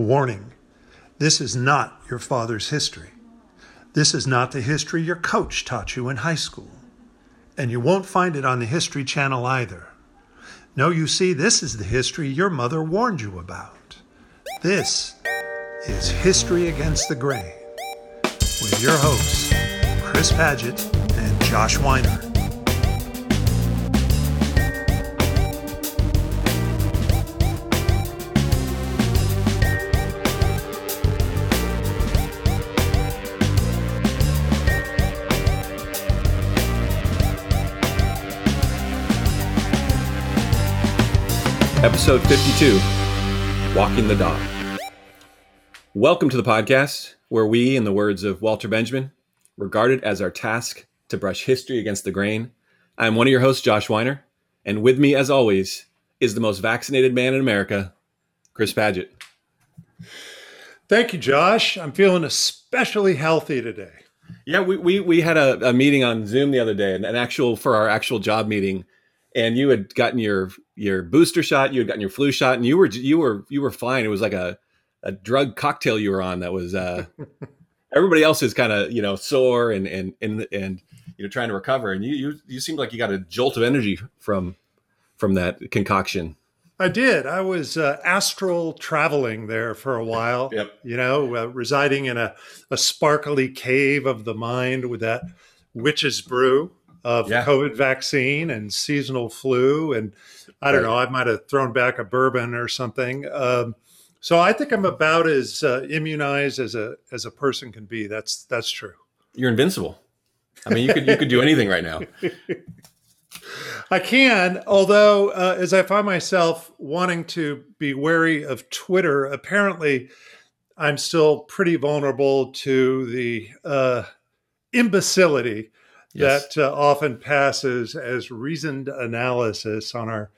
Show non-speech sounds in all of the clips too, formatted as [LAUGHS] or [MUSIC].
Warning this is not your father's history. This is not the history your coach taught you in high school. And you won't find it on the History Channel either. No, you see, this is the history your mother warned you about. This is History Against the Grain with your hosts, Chris Paget and Josh Weiner. Episode 52 Walking the Dog. Welcome to the podcast where we, in the words of Walter Benjamin, regard it as our task to brush history against the grain. I'm one of your hosts, Josh Weiner, and with me, as always, is the most vaccinated man in America, Chris Paget. Thank you, Josh. I'm feeling especially healthy today. Yeah, we, we, we had a, a meeting on Zoom the other day, an actual for our actual job meeting and you had gotten your your booster shot, you had gotten your flu shot, and you were you were you were fine. It was like a a drug cocktail you were on that was uh [LAUGHS] everybody else is kind of you know sore and and and and you know trying to recover and you you you seemed like you got a jolt of energy from from that concoction i did i was uh, astral traveling there for a while [LAUGHS] yep. you know uh, residing in a, a sparkly cave of the mind with that witch's brew of yeah. COVID vaccine and seasonal flu. And I don't right. know, I might have thrown back a bourbon or something. Um, so I think I'm about as uh, immunized as a as a person can be. That's that's true. You're invincible. I mean, you could you could do anything right now. [LAUGHS] I can, although uh, as I find myself wanting to be wary of Twitter, apparently I'm still pretty vulnerable to the uh, imbecility yes. that uh, often passes as reasoned analysis on our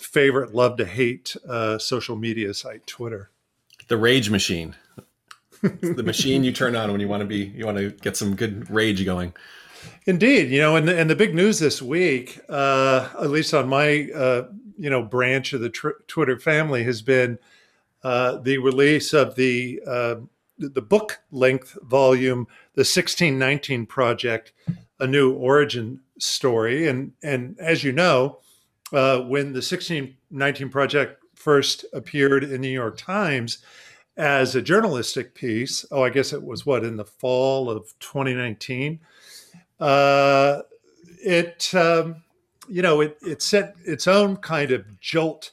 favorite love to hate uh, social media site, Twitter. The rage machine. the machine you turn on when you want to be you want to get some good rage going. Indeed, you know, and the, and the big news this week, uh, at least on my uh, you know branch of the tr- Twitter family, has been uh, the release of the uh, the book length volume, the 1619 Project, a new origin story. And and as you know, uh, when the 1619 Project first appeared in the New York Times as a journalistic piece, oh, I guess it was what in the fall of 2019. Uh, it um, you know it it set its own kind of jolt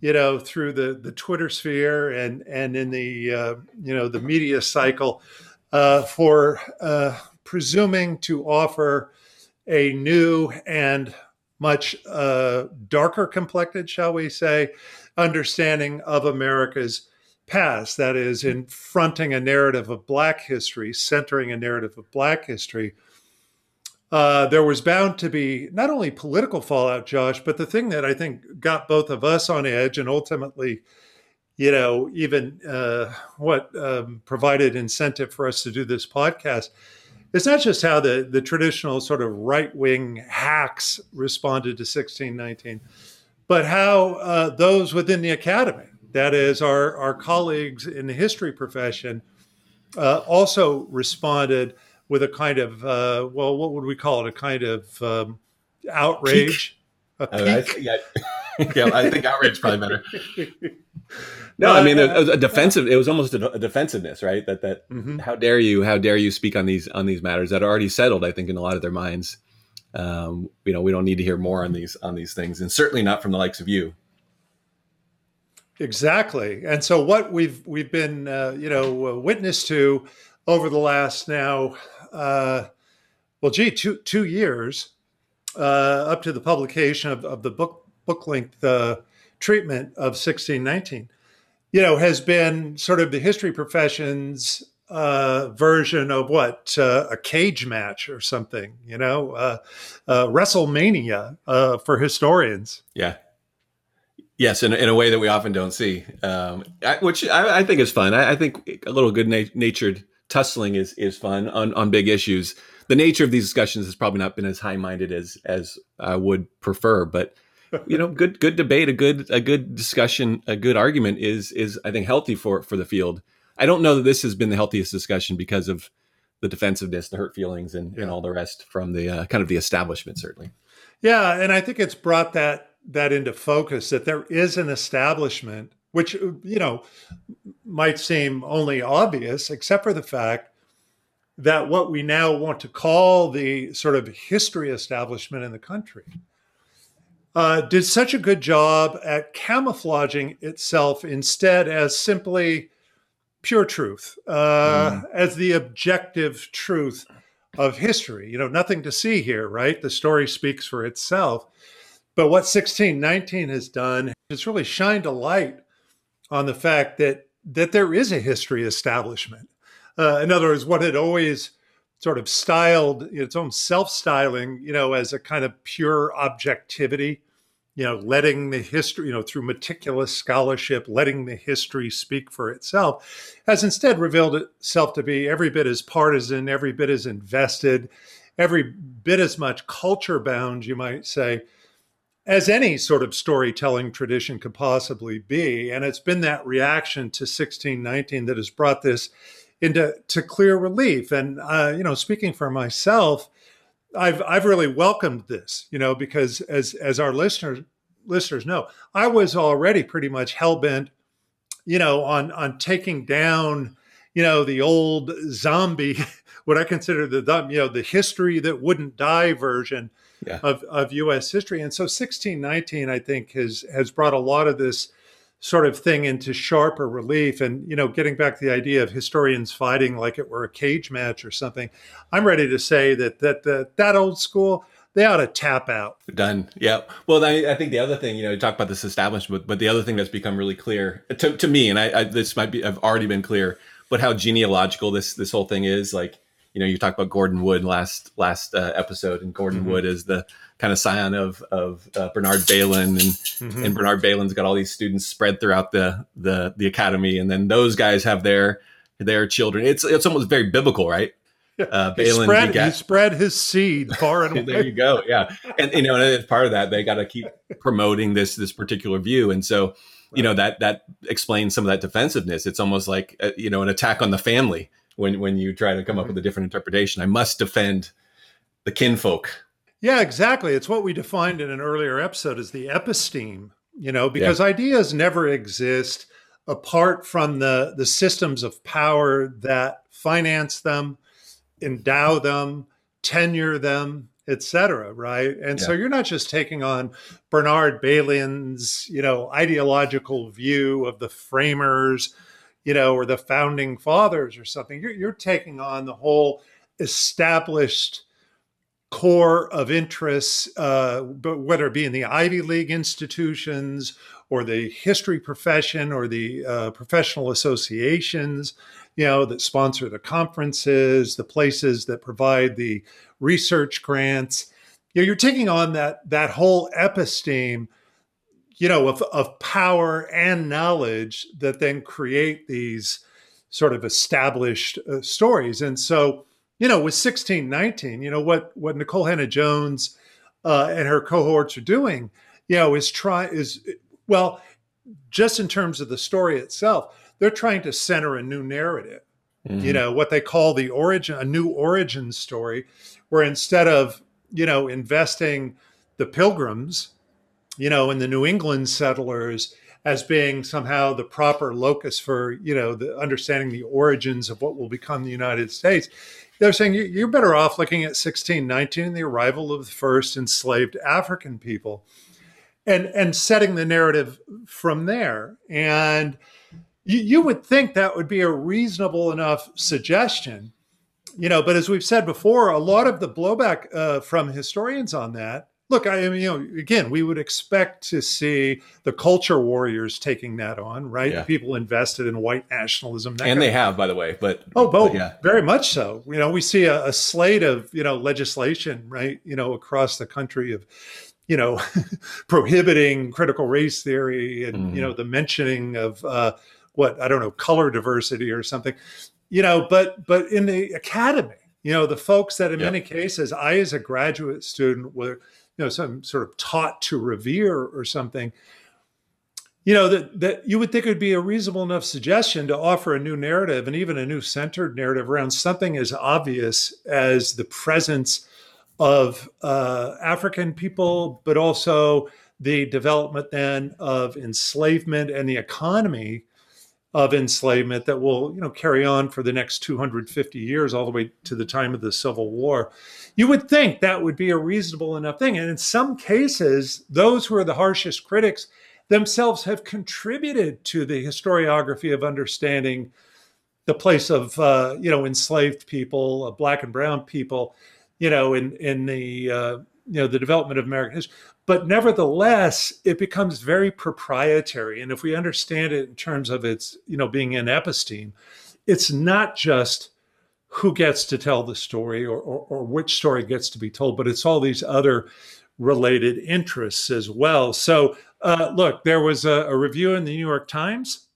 you know through the the twitter sphere and and in the uh, you know the media cycle uh, for uh, presuming to offer a new and much uh, darker complected, shall we say, understanding of America's past. That is, in fronting a narrative of Black history, centering a narrative of Black history. Uh, there was bound to be not only political fallout, Josh, but the thing that I think got both of us on edge and ultimately, you know, even uh, what um, provided incentive for us to do this podcast it's not just how the, the traditional sort of right wing hacks responded to 1619, but how uh, those within the academy, that is, our, our colleagues in the history profession, uh, also responded with a kind of, uh, well, what would we call it? A kind of um, outrage. A peak. I, yeah. [LAUGHS] yeah, I think outrage is probably better. [LAUGHS] No, I mean a, a defensive. It was almost a, a defensiveness, right? That that mm-hmm. how dare you? How dare you speak on these on these matters that are already settled? I think in a lot of their minds. Um, you know, we don't need to hear more on these on these things, and certainly not from the likes of you. Exactly, and so what we've we've been uh, you know uh, witness to over the last now, uh, well, gee, two two years uh, up to the publication of, of the book book length uh, treatment of 1619 you know, has been sort of the history profession's uh, version of what uh, a cage match or something, you know, uh, uh WrestleMania uh, for historians. Yeah. Yes, in, in a way that we often don't see, um, I, which I, I, think is fun. I, I think a little good na- natured tussling is is fun on, on big issues. The nature of these discussions has probably not been as high minded as as I would prefer, but you know, good good debate, a good a good discussion, a good argument is is I think healthy for for the field. I don't know that this has been the healthiest discussion because of the defensiveness, the hurt feelings, and, yeah. and all the rest from the uh, kind of the establishment, certainly. Yeah, and I think it's brought that that into focus that there is an establishment, which you know might seem only obvious, except for the fact that what we now want to call the sort of history establishment in the country uh, did such a good job at camouflaging itself instead as simply pure truth, uh, mm. as the objective truth of history. You know, nothing to see here, right? The story speaks for itself. But what 1619 has done it's really shined a light on the fact that that there is a history establishment. Uh, in other words, what had always sort of styled its own self-styling, you know, as a kind of pure objectivity, you know, letting the history, you know, through meticulous scholarship, letting the history speak for itself, has instead revealed itself to be every bit as partisan, every bit as invested, every bit as much culture bound, you might say, as any sort of storytelling tradition could possibly be. And it's been that reaction to 1619 that has brought this into to clear relief. And uh, you know, speaking for myself, I've I've really welcomed this, you know, because as as our listeners listeners know, I was already pretty much hell bent, you know, on on taking down, you know, the old zombie, [LAUGHS] what I consider the you know the history that wouldn't die version yeah. of of U.S. history. And so 1619, I think, has has brought a lot of this sort of thing into sharper relief and you know getting back to the idea of historians fighting like it were a cage match or something i'm ready to say that that that, that old school they ought to tap out. Done. Yeah well I, I think the other thing you know you talk about this establishment but the other thing that's become really clear to, to me and I, I this might be i've already been clear but how genealogical this this whole thing is like you know, you talked about Gordon Wood last last uh, episode, and Gordon mm-hmm. Wood is the kind of scion of of uh, Bernard Bailyn, and mm-hmm. and Bernard Bailyn's got all these students spread throughout the the the academy, and then those guys have their their children. It's it's almost very biblical, right? Uh, Bailyn he spread, begat, he spread his seed far and [LAUGHS] there you go. Yeah, and you know, and as part of that, they got to keep promoting this this particular view, and so you know that that explains some of that defensiveness. It's almost like uh, you know an attack on the family when when you try to come up mm-hmm. with a different interpretation. I must defend the kinfolk. Yeah, exactly. It's what we defined in an earlier episode as the episteme, you know, because yeah. ideas never exist apart from the the systems of power that finance them, endow them, tenure them, etc. Right, and yeah. so you're not just taking on Bernard Bailyn's, you know, ideological view of the framers you know, or the founding fathers or something. You're, you're taking on the whole established core of interests, uh, whether it be in the Ivy League institutions or the history profession or the uh, professional associations, you know, that sponsor the conferences, the places that provide the research grants. You know, you're taking on that that whole episteme you know, of, of power and knowledge that then create these sort of established uh, stories. And so, you know, with 1619, you know, what, what Nikole Hannah-Jones uh, and her cohorts are doing, you know, is try is, well, just in terms of the story itself, they're trying to center a new narrative. Mm-hmm. You know, what they call the origin, a new origin story, where instead of, you know, investing the pilgrims you know, and the New England settlers as being somehow the proper locus for, you know, the understanding the origins of what will become the United States. They're saying you're better off looking at 1619, the arrival of the first enslaved African people, and and setting the narrative from there. And you, you would think that would be a reasonable enough suggestion, you know. But as we've said before, a lot of the blowback uh, from historians on that look, I mean, you know, again, we would expect to see the culture warriors taking that on, right? Yeah. People invested in white nationalism, and they have, by the way. But oh, both, yeah, very much so. You know, we see a, a, slate of you know legislation, right? You know, across the country of you know [LAUGHS] prohibiting critical race theory and mm-hmm. you know the mentioning of uh, what I don't know color diversity or something. You know, but but in the academy, you know, the folks that in yep. many cases, I as a graduate student were you know, some sort of taught to revere or something, you know, that, that you would think it would be a reasonable enough suggestion to offer a new narrative and even a new centered narrative around something as obvious as the presence of uh, African people, but also the development then of enslavement and the economy of enslavement that will you know carry on for the next 250 years all the way to the time of the civil war you would think that would be a reasonable enough thing. And in some cases those who are the harshest critics themselves have contributed to the historiography of understanding the place of uh, you know enslaved people uh, black and brown people you know in in the uh, you know the development of american history. But nevertheless it becomes very proprietary. And if we understand it in terms of its you know being an episteme it's not just who gets to tell the story or, or, or which story gets to be told but it's all these other related interests as well so uh, look there was a, a, review in the new york times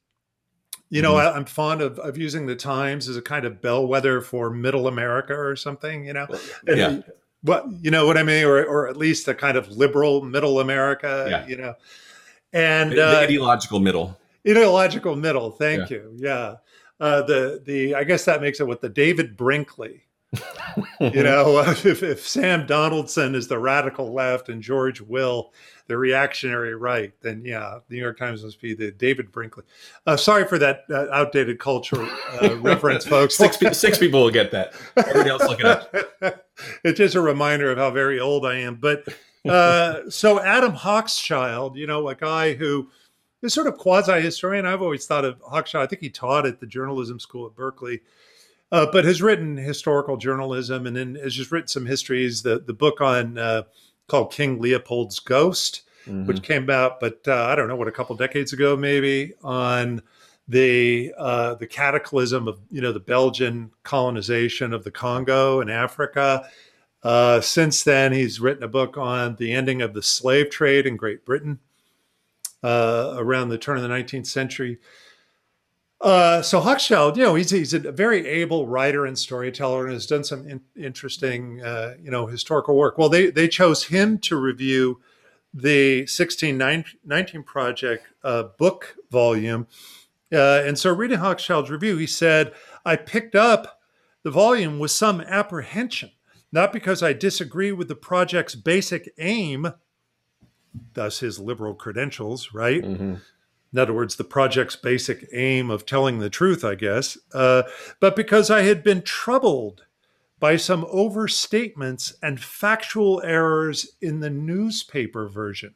you know mm-hmm. I, am fond of, of using the times as a kind of bellwether for middle america or something you know yeah what you know what I mean, or or at least a kind of liberal middle America, yeah. you know, and the, uh, ideological middle, ideological middle. Thank yeah. you. Yeah, uh, the the I guess that makes it with the David Brinkley. [LAUGHS] you know, [LAUGHS] if, if Sam Donaldson is the radical left and George Will the reactionary right, then yeah, the New York Times must be the David Brinkley. Uh, sorry for that uh, outdated culture uh, reference, folks. six, six people will get that. Everybody else look it up. [LAUGHS] it's just a reminder of how very old I am. But uh, so Adam Hochschild, you know, a guy who is sort of quasi historian. I've always thought of Hochschild. I think he taught at the journalism school at Berkeley. Uh, but has written historical journalism and then has just written some histories. The the book on uh, called King Leopold's Ghost, mm-hmm. which came out, but uh, I don't know what a couple decades ago, maybe on the uh, the cataclysm of you know the Belgian colonization of the Congo and Africa. Uh, since then, he's written a book on the ending of the slave trade in Great Britain uh, around the turn of the 19th century. Uh, so Hochschild, you know, he's he's a very able writer and storyteller, and has done some in, interesting, uh, you know, historical work. Well, they they chose him to review the 1619 project uh, book volume, uh, and so reading Hochschild's review, he said, "I picked up the volume with some apprehension, not because I disagree with the project's basic aim." Thus, his liberal credentials, right? Mm-hmm in other words, the project's basic aim of telling the truth, I guess, uh, but because I had been troubled by some overstatements and factual errors in the newspaper version.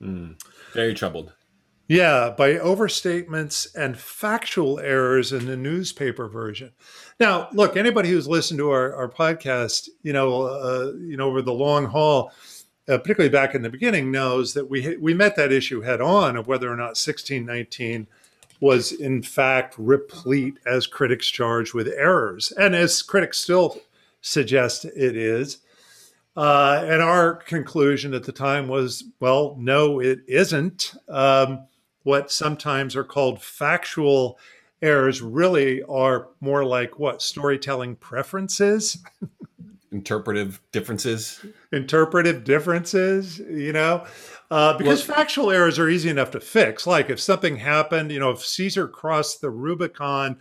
Mm, very troubled. Yeah, by overstatements and factual errors in the newspaper version. Now, look, anybody who's listened to our, our podcast, you know, uh, you know, over the long haul, uh, particularly back in the beginning, knows that we we met that issue head on of whether or not 1619 was in fact replete, as critics charge, with errors, and as critics still suggest it is. Uh, and our conclusion at the time was, well, no, it isn't. Um, what sometimes are called factual errors really are more like what storytelling preferences. [LAUGHS] interpretive differences? Interpretive differences you know? Uh, because well, factual errors are easy enough to fix. Like if something happened you know if caesar crossed the rubicon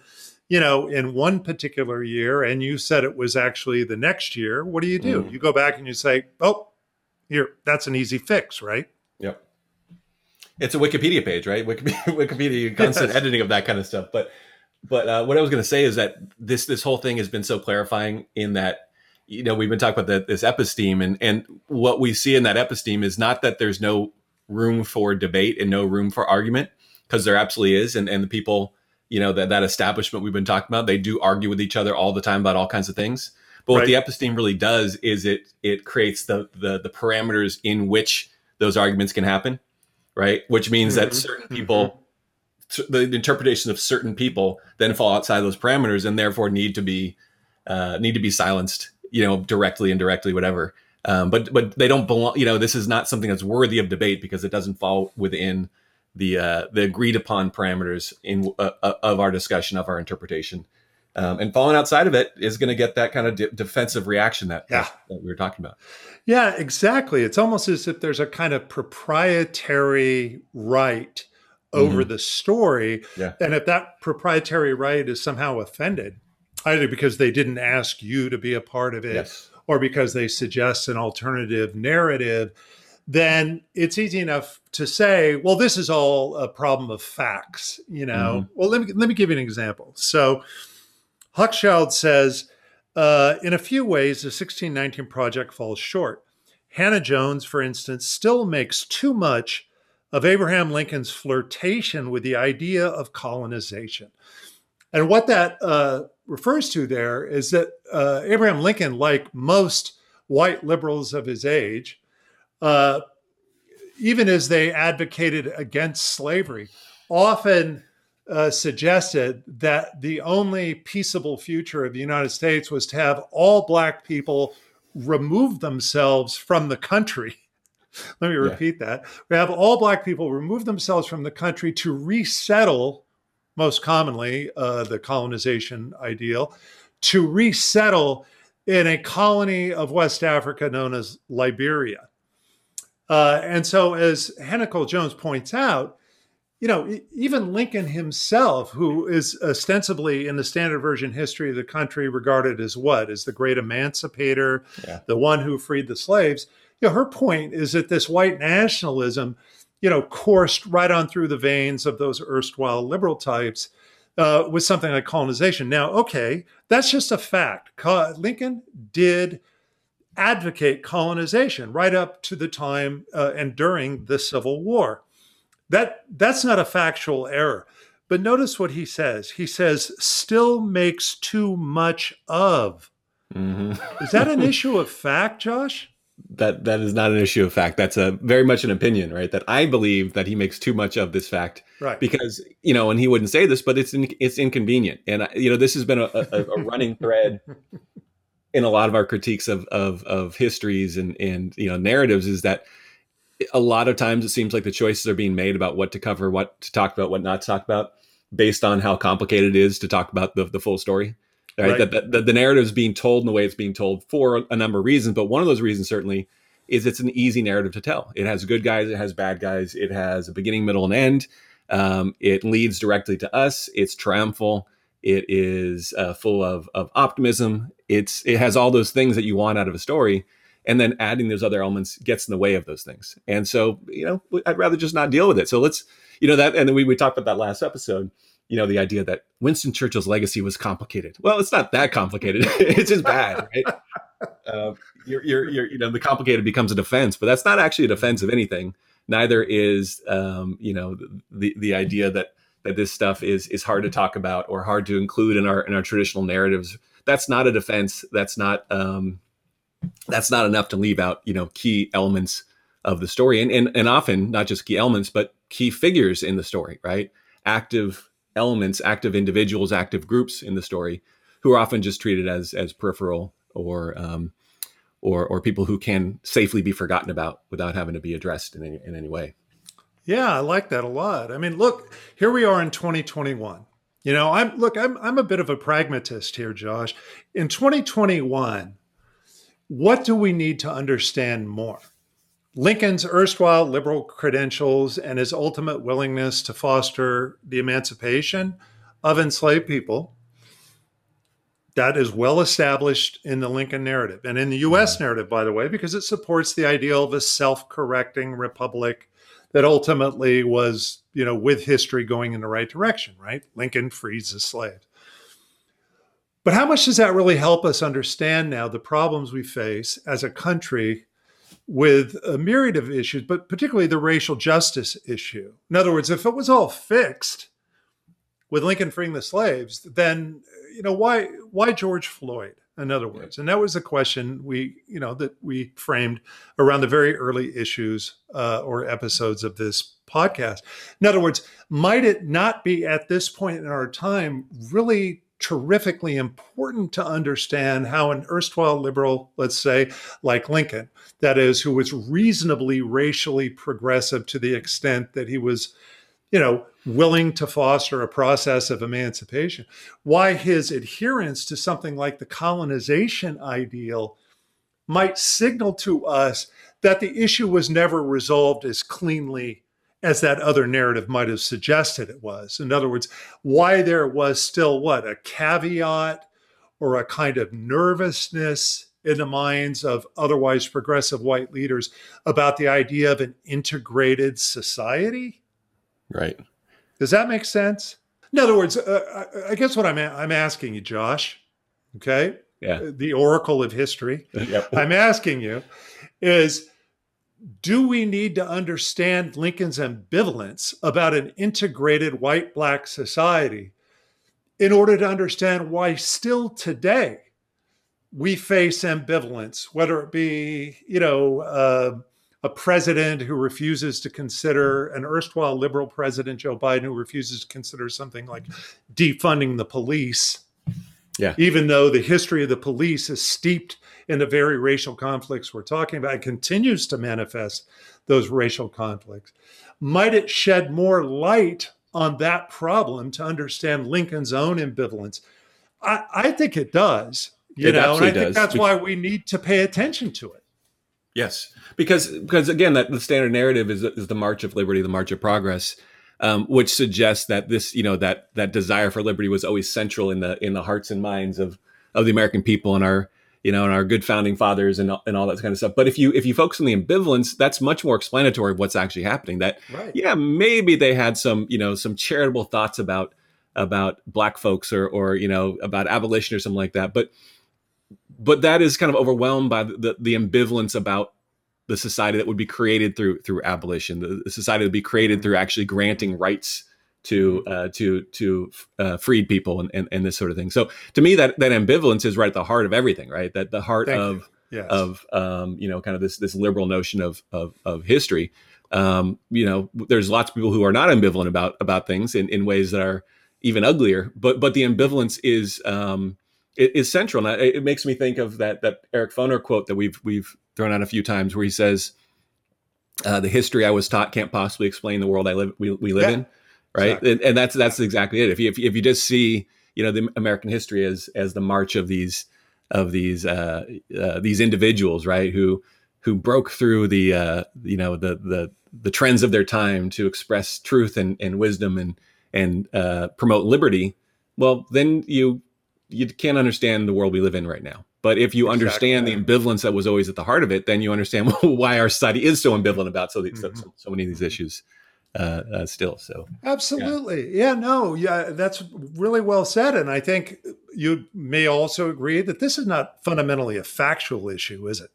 you know in one particular year and you said it was actually the next year what do you do? Mm. you go back and you say oh here that's an easy fix right? Yep. It's a wikipedia page right? Wikipedia, [LAUGHS] wikipedia constant yes. editing of that kind of stuff. But but uh, what i was going to say is that this this whole thing has been so clarifying in that you know we've been talking about this episteme and and what we see in that episteme is not that there's no room for debate and no room for argument because there absolutely is and and the people you know that that establishment we've been talking about they do argue with each other all the time about all kinds of things but right. what the episteme really does is it it creates the, the the parameters in which those arguments can happen right which means mm-hmm. that certain people mm-hmm. the interpretation of certain people then fall outside those parameters and therefore need to be uh, need to be silenced you know, directly, indirectly, whatever. Um, but but they don't belong. You know, this is not something that's worthy of debate because it doesn't fall within the uh, the agreed upon parameters in uh, uh of our discussion of our interpretation. Um, and falling outside of it is going to get that kind of de- defensive reaction that, yeah. that we were talking about. Yeah, exactly. It's almost as if there's a kind of proprietary right over mm-hmm. the story. Yeah. And if that proprietary right is somehow offended, either because they didn't ask you to be a part of it yes. or because they suggest an alternative narrative, then it's easy enough to say, well, this is all a problem of facts, you know. Mm-hmm. Well, let me let me give you an example. So Hochschild says, uh, in a few ways, the 1619 project falls short. Hannah Jones, for instance, still makes too much of Abraham Lincoln's flirtation with the idea of colonization. And what that uh, refers to there is that uh, Abraham Lincoln, like most white liberals of his age, uh, even as they advocated against slavery, often uh, suggested that the only peaceable future of the United States was to have all Black people remove themselves from the country. [LAUGHS] Let me repeat yeah. that. We have all Black people remove themselves from the country to resettle, most commonly, uh, the colonization ideal, to resettle in a colony of West Africa known as Liberia. Uh, and so, as Cole Jones points out, you know, even Lincoln himself, who is ostensibly in the standard version history of the country regarded as what? As the great emancipator, yeah. the one who freed the slaves. You know, her point is that this white nationalism, you know, coursed right on through the veins of those erstwhile liberal types uh, with something like colonization. Now, okay, that's just a fact. Lincoln did advocate colonization right up to the time uh, and during the Civil War. That that's not a factual error. But notice what he says. He says, still makes too much of. Mm-hmm. is that an [LAUGHS] issue of fact, Josh? That that is not an issue of fact. That's a very much an opinion, right? That I believe that he makes too much of this fact, right? Because you know, and he wouldn't say this, but it's in, it's inconvenient, and uh, you know, this has been a, a, a running thread [LAUGHS] in a lot of our critiques of of, of histories and and you know narratives is that a lot of times it seems like the choices are being made about what to cover, what to talk about, what not to talk about, based on how complicated it is to talk about the, the full story. Right? right. That, that, the narrative is being told in the way it's being told for a number of reasons, but one of those reasons certainly is it's an easy narrative to tell. It has good guys, it has bad guys, it has a beginning, middle, and end. Um, it leads directly to us. It's triumphal. It is uh, full of of optimism. It's it has all those things that you want out of a story and then adding those other elements gets in the way of those things. And so, you know, I'd rather just not deal with it. So let's, you know, that, and then we, we talked about that last episode, you know, the idea that Winston Churchill's legacy was complicated. Well, it's not that complicated. [LAUGHS] it's just bad, right? [LAUGHS] Uh, you're, you're, you're, you know, the complicated becomes a defense, but that's not actually a defense of anything. Neither is, um, you know, the, the idea that, that this stuff is, is hard to talk about or hard to include in our, in our traditional narratives. That's not a defense. That's not, um, that's not enough to leave out you know key elements of the story and, and and often not just key elements but key figures in the story right active elements active individuals active groups in the story who are often just treated as as peripheral or um, or or people who can safely be forgotten about without having to be addressed in any in any way. Yeah i like that a lot. I mean look here we are in 2021 you know i'm look i'm i'm a bit of a pragmatist here josh. In 2021 what do we need to understand more? Lincoln's erstwhile liberal credentials and his ultimate willingness to foster the emancipation of enslaved people. That is well established in the Lincoln narrative and in the US narrative, by the way, because it supports the ideal of a self correcting republic that ultimately was, you know, with history going in the right direction, right? Lincoln frees the slaves. But how much does that really help us understand now the problems we face as a country with a myriad of issues, but particularly the racial justice issue? In other words, if it was all fixed with Lincoln freeing the slaves, then you know why why George Floyd? In other words, and that was a question we you know that we framed around the very early issues uh, or episodes of this podcast. In other words, might it not be at this point in our time really terrifically important to understand how an erstwhile liberal, let's say, like Lincoln, that is, who was reasonably racially progressive to the extent that he was you know, willing to foster a process of emancipation, why his adherence to something like the colonization ideal might signal to us that the issue was never resolved as cleanly as that other narrative might have suggested it was. In other words, why there was still what? A caveat or a kind of nervousness in the minds of otherwise progressive white leaders about the idea of an integrated society? Right. Does that make sense? In other words, uh, I guess what I'm, I'm asking you, Josh, okay? Yeah. The oracle of history. [LAUGHS] Yep. I'm asking you is do we need to understand Lincoln's ambivalence about an integrated white black society in order to understand why still today we face ambivalence, whether it be, you know, uh, a president who refuses to consider an erstwhile liberal president, Joe Biden, who refuses to consider something like defunding the police. Yeah. Even though the history of the police is steeped in the very racial conflicts we're talking about, it continues to manifest those racial conflicts. Might it shed more light on that problem to understand Lincoln's own ambivalence? I, I think it does. You It know, and I absolutely think does. that's why we need to pay attention to it. Yes, because because again, that the standard narrative is is the march of liberty, the march of progress, um, which suggests that this you know that that desire for liberty was always central in the in the hearts and minds of of the American people and our you know and our good founding fathers and and all that kind of stuff. But if you if you focus on the ambivalence, that's much more explanatory of what's actually happening. That Right. yeah, maybe they had some you know some charitable thoughts about about black folks or or you know about abolition or something like that, but but that is kind of overwhelmed by the, the ambivalence about the society that would be created through through abolition, the, the society that would be created mm-hmm. through actually granting rights to uh, to to uh, freed people and, and and this sort of thing. So to me, that that ambivalence is right at the heart of everything, right? That the heart Thank of Yes. of um, you know kind of this this liberal notion of of, of history. Um, you know, there's lots of people who are not ambivalent about about things in, in ways that are even uglier. But but the ambivalence is um, is central, and it, it makes me think of that that Eric Foner quote that we've we've thrown out a few times, where he says, uh, "The history I was taught can't possibly explain the world I live we, we live Yeah, in." Right, exactly. and, and that's that's exactly it. If you, if you if you just see you know the American history as as the march of these of these uh, uh, these individuals, right? Who who broke through the uh, you know the the the trends of their time to express truth and, and wisdom and and uh, promote liberty. Well, then you you can't understand the world we live in right now. But if you Exactly. understand the ambivalence that was always at the heart of it, then you understand [LAUGHS] why our society is so ambivalent about so, so, Mhm. so, so many of these issues uh, uh, still. So Absolutely. Yeah. no, yeah, that's really well said. And I think you may also agree that this is not fundamentally a factual issue, is it?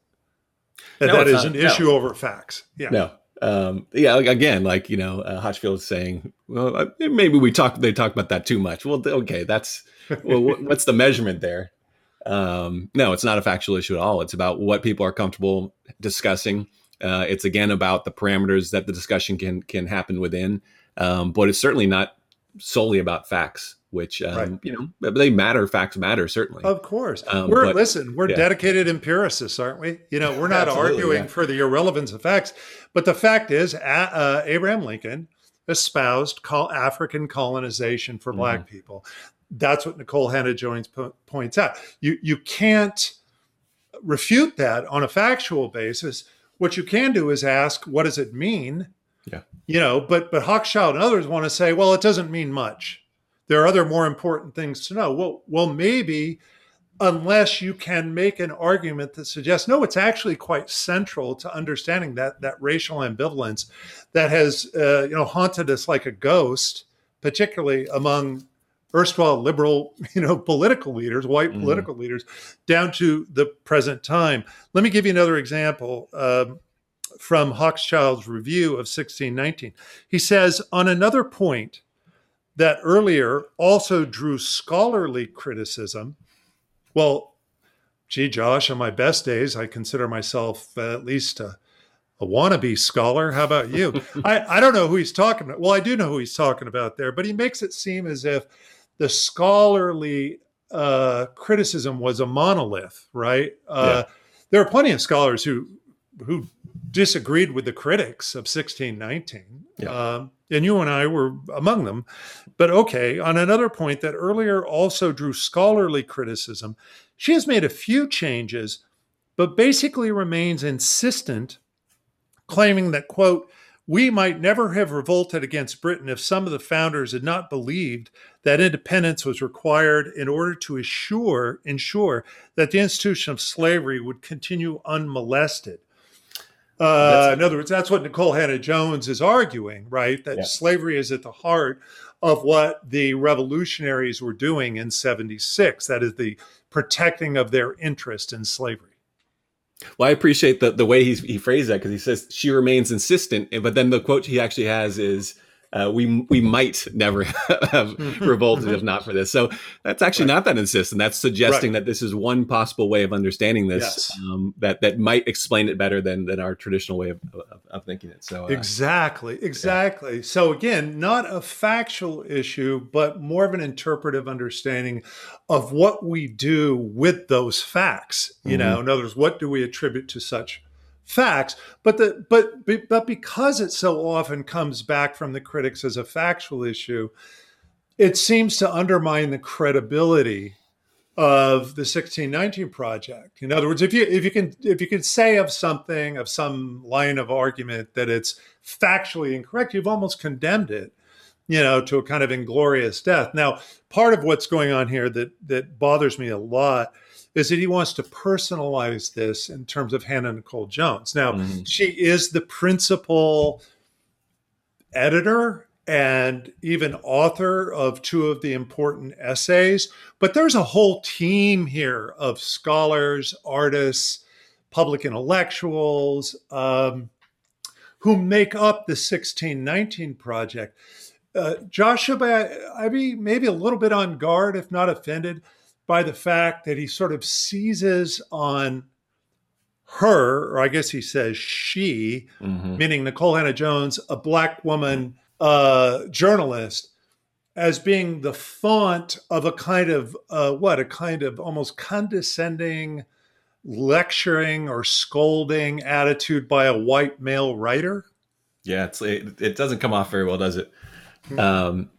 That No, that is not. an No. issue over facts. Yeah. no, um, yeah, again, like you know, uh, Hochschild is saying, well, uh, maybe we talk they talk about that too much. Well, okay, that's well, [LAUGHS] what's the measurement there? Um, no, it's not a factual issue at all. It's about what people are comfortable discussing. Uh, it's again about the parameters that the discussion can can happen within, um, but it's certainly not solely about facts, which um, Right. you know they matter. Facts matter certainly. Of course. Um, we're but- listen, we're yeah. dedicated empiricists, aren't we? You know, we're not arguing yeah. for the irrelevance of facts, but the fact is, uh, Abraham Lincoln espoused col- African colonization for Black Mm-hmm. people. That's what Nikole Hannah Jones po- points out. You you can't refute that on a factual basis. What you can do is ask, what does it mean? Yeah. You know, but but Hochschild and others want to say, well, it doesn't mean much. There are other more important things to know. Well, well, maybe unless you can make an argument that suggests no, it's actually quite central to understanding that that racial ambivalence that has uh, you know haunted us like a ghost, particularly among erstwhile liberal [LAUGHS] you know political leaders, white Mhm. political leaders, down to the present time. Let me give you another example. Um, from Hochschild's review of 1619. He says, on another point that earlier also drew scholarly criticism, well, gee, Josh, on my best days, I consider myself at least a, a wannabe scholar. How about you? [LAUGHS] I, I don't know who he's talking about. Well, I do know who he's talking about there, but he makes it seem as if the scholarly uh, criticism was a monolith, right? Uh, There are plenty of scholars who who disagreed with the critics of 1619. Yeah. Um, and you and I were among them. But okay, on another point that earlier also drew scholarly criticism, she has made a few changes, but basically remains insistent, claiming that, quote, we might never have revolted against Britain if some of the founders had not believed that independence was required in order to assure, ensure that the institution of slavery would continue unmolested. Uh, in other words, that's what Nikole Hannah Jones is arguing, right? That Yeah. slavery is at the heart of what the revolutionaries were doing in 76. That is the protecting of their interest in slavery. Well, I appreciate the the way he's, he phrased that because he says she remains insistent, but then the quote he actually has is. Uh, we we might never [LAUGHS] have revolted if not for this. So that's actually Right. not that insistent. That's suggesting that this is one possible way of understanding this Yes. um, that that might explain it better than than our traditional way of, of, of thinking it. So uh, Exactly, exactly. So again, not a factual issue, but more of an interpretive understanding of what we do with those facts. You know, in other words, what do we attribute to such facts? But the but but because it so often comes back from the critics as a factual issue, it seems to undermine the credibility of the 1619 project. In other words, if you if you can if you can say of something of some line of argument that it's factually incorrect, you've almost condemned it, you know, to a kind of inglorious death. Now, part of what's going on here that that bothers me a lot is that he wants to personalize this in terms of Hannah Nikole Jones. Now, Mhm. she is the principal editor and even author of two of the important essays. But there's a whole team here of scholars, artists, public intellectuals um, who make up the 1619 project. Uh, Joshua, I'd be maybe a little bit on guard, if not offended, by the fact that he sort of seizes on her, or I guess he says she, mhm. meaning Nikole Hannah Jones, a black woman uh, journalist, as being the font of a kind of uh, what a kind of almost condescending, lecturing or scolding attitude by a white male writer. Yeah, it's it, it doesn't come off very well, does it? Hmm. Um,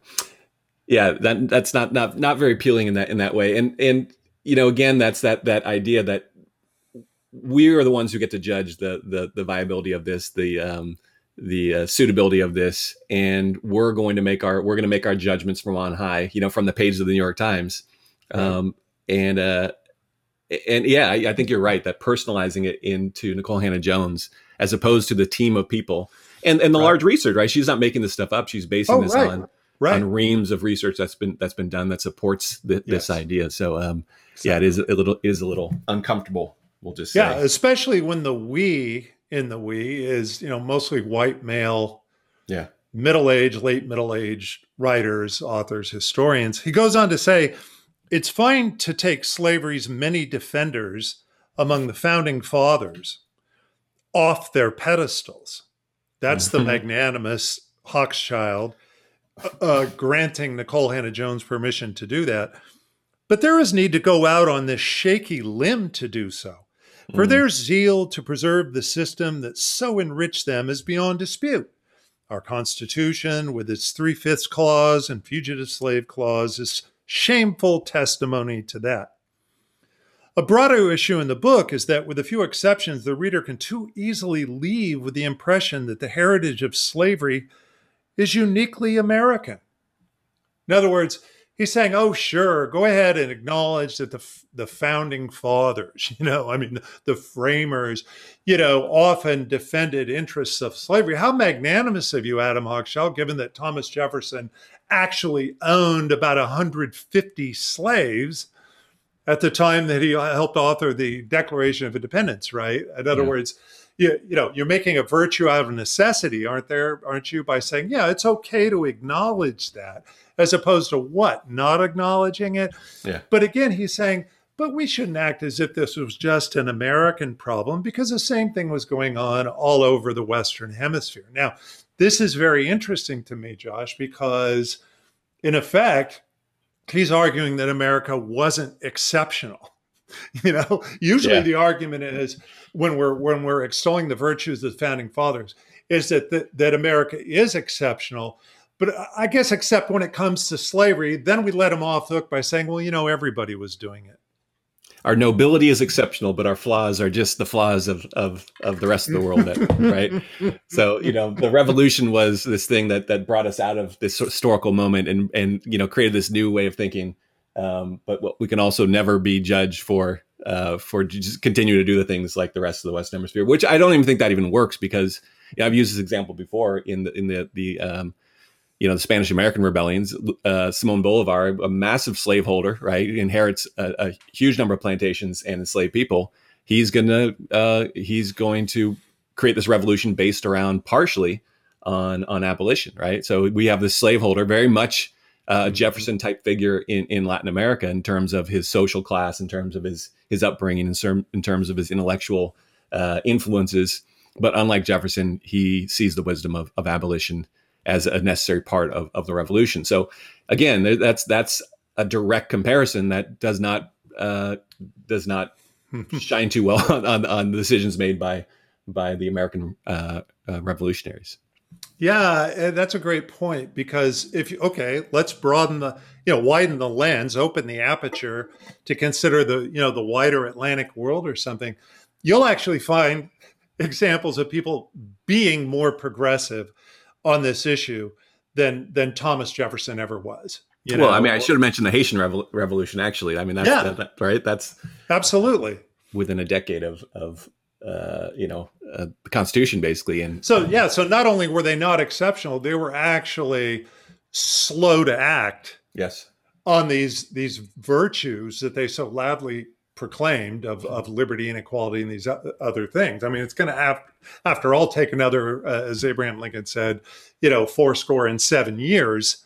yeah, that that's not not not very appealing in that in that way. And and you know, again, that's that that idea that we are the ones who get to judge the the the viability of this, the um, the uh, suitability of this, and we're going to make our we're going to make our judgments from on high. You know, from the pages of the New York Times. Um, and uh, and yeah, I, I think you're right that personalizing it into Nikole Hannah Jones as opposed to the team of people and and the Right. large research, right? She's not making this stuff up. She's basing Oh, this right. on Right. on reams of research that's been that's been done that supports th- this idea. So um, yeah, it is a little it is a little uncomfortable. We'll just say. Yeah, especially when the we in the we is, you know, mostly white male, Yeah. middle age, late middle age writers, authors, historians. He goes on to say, it's fine to take slavery's many defenders among the founding fathers off their pedestals. That's the Mhm. magnanimous Hochschild uh, granting Nikole Hannah Jones permission to do that. But there is need to go out on this shaky limb to do so. For Mhm. their zeal to preserve the system that so enriched them is beyond dispute. Our Constitution, with its three fifths clause and fugitive slave clause, is shameful testimony to that. A broader issue in the book is that, with a few exceptions, the reader can too easily leave with the impression that the heritage of slavery is uniquely American. In other words, he's saying, "Oh, sure, go ahead and acknowledge that the the founding fathers, [LAUGHS] you know, I mean, the framers, you know, often defended interests of slavery. How magnanimous of you, Adam Hochschild, given that Thomas Jefferson actually owned about 150 slaves at the time that he helped author the Declaration of Independence, right? In other Yeah. words, you, you know, you're making a virtue out of necessity, aren't there? Aren't you? By saying, yeah, it's okay to acknowledge that, as opposed to what? Not acknowledging it. Yeah. But again, he's saying, but we shouldn't act as if this was just an American problem because the same thing was going on all over the Western Hemisphere. Now, this is very interesting to me, Josh, because in effect, he's arguing that America wasn't exceptional. [LAUGHS] you know, usually yeah. the argument is when we're when we're extolling the virtues of the founding fathers is that the, that America is exceptional. But I guess except when it comes to slavery, then we let them off the hook by saying, well, you know, everybody was doing it our nobility is exceptional, but our flaws are just the flaws of of of the rest of the world, right? [LAUGHS] So you know, the revolution was this thing that that brought us out of this historical moment and and you know created this new way of thinking. Um, but we can also never be judged for uh, for just continue to do the things like the rest of the Western Hemisphere, which I don't even think that even works because you know, I've used this example before in the in the the um, you know the Spanish American rebellions. Uh, Simon Bolivar, a massive slaveholder, right, inherits a, a, huge number of plantations and enslaved people. He's gonna uh, he's going to create this revolution based around partially on on abolition, right? So we have this slaveholder, very much uh. Jefferson type figure in, in Latin America in terms of his social class, in terms of his his upbringing, in, term, in terms of his intellectual uh, influences. But unlike Jefferson, he sees the wisdom of, of abolition as a necessary part of, of the revolution. So again, that's that's a direct comparison that does not uh, does not [LAUGHS] shine too well on, on, on, the decisions made by by the American uh, uh, revolutionaries. Yeah, that's a great point because if you okay, let's broaden the you know widen the lens, open the aperture to consider the you know the wider Atlantic world or something. You'll actually find [LAUGHS] examples of people being more progressive on this issue than than Thomas Jefferson ever was. You know? Well, I mean, I should have mentioned the Haitian Revol- Revolution. Actually, I mean, that's yeah. that, right. That's absolutely within a decade of of uh, you know uh, the Constitution, basically. And so, yeah. So not only were they not exceptional, they were actually slow to act. Yes. On these these virtues that they so loudly proclaimed of, of liberty and equality and these other things. I mean, it's going to have, after all, take another, uh, as Abraham Lincoln said, you know, four score and seven years,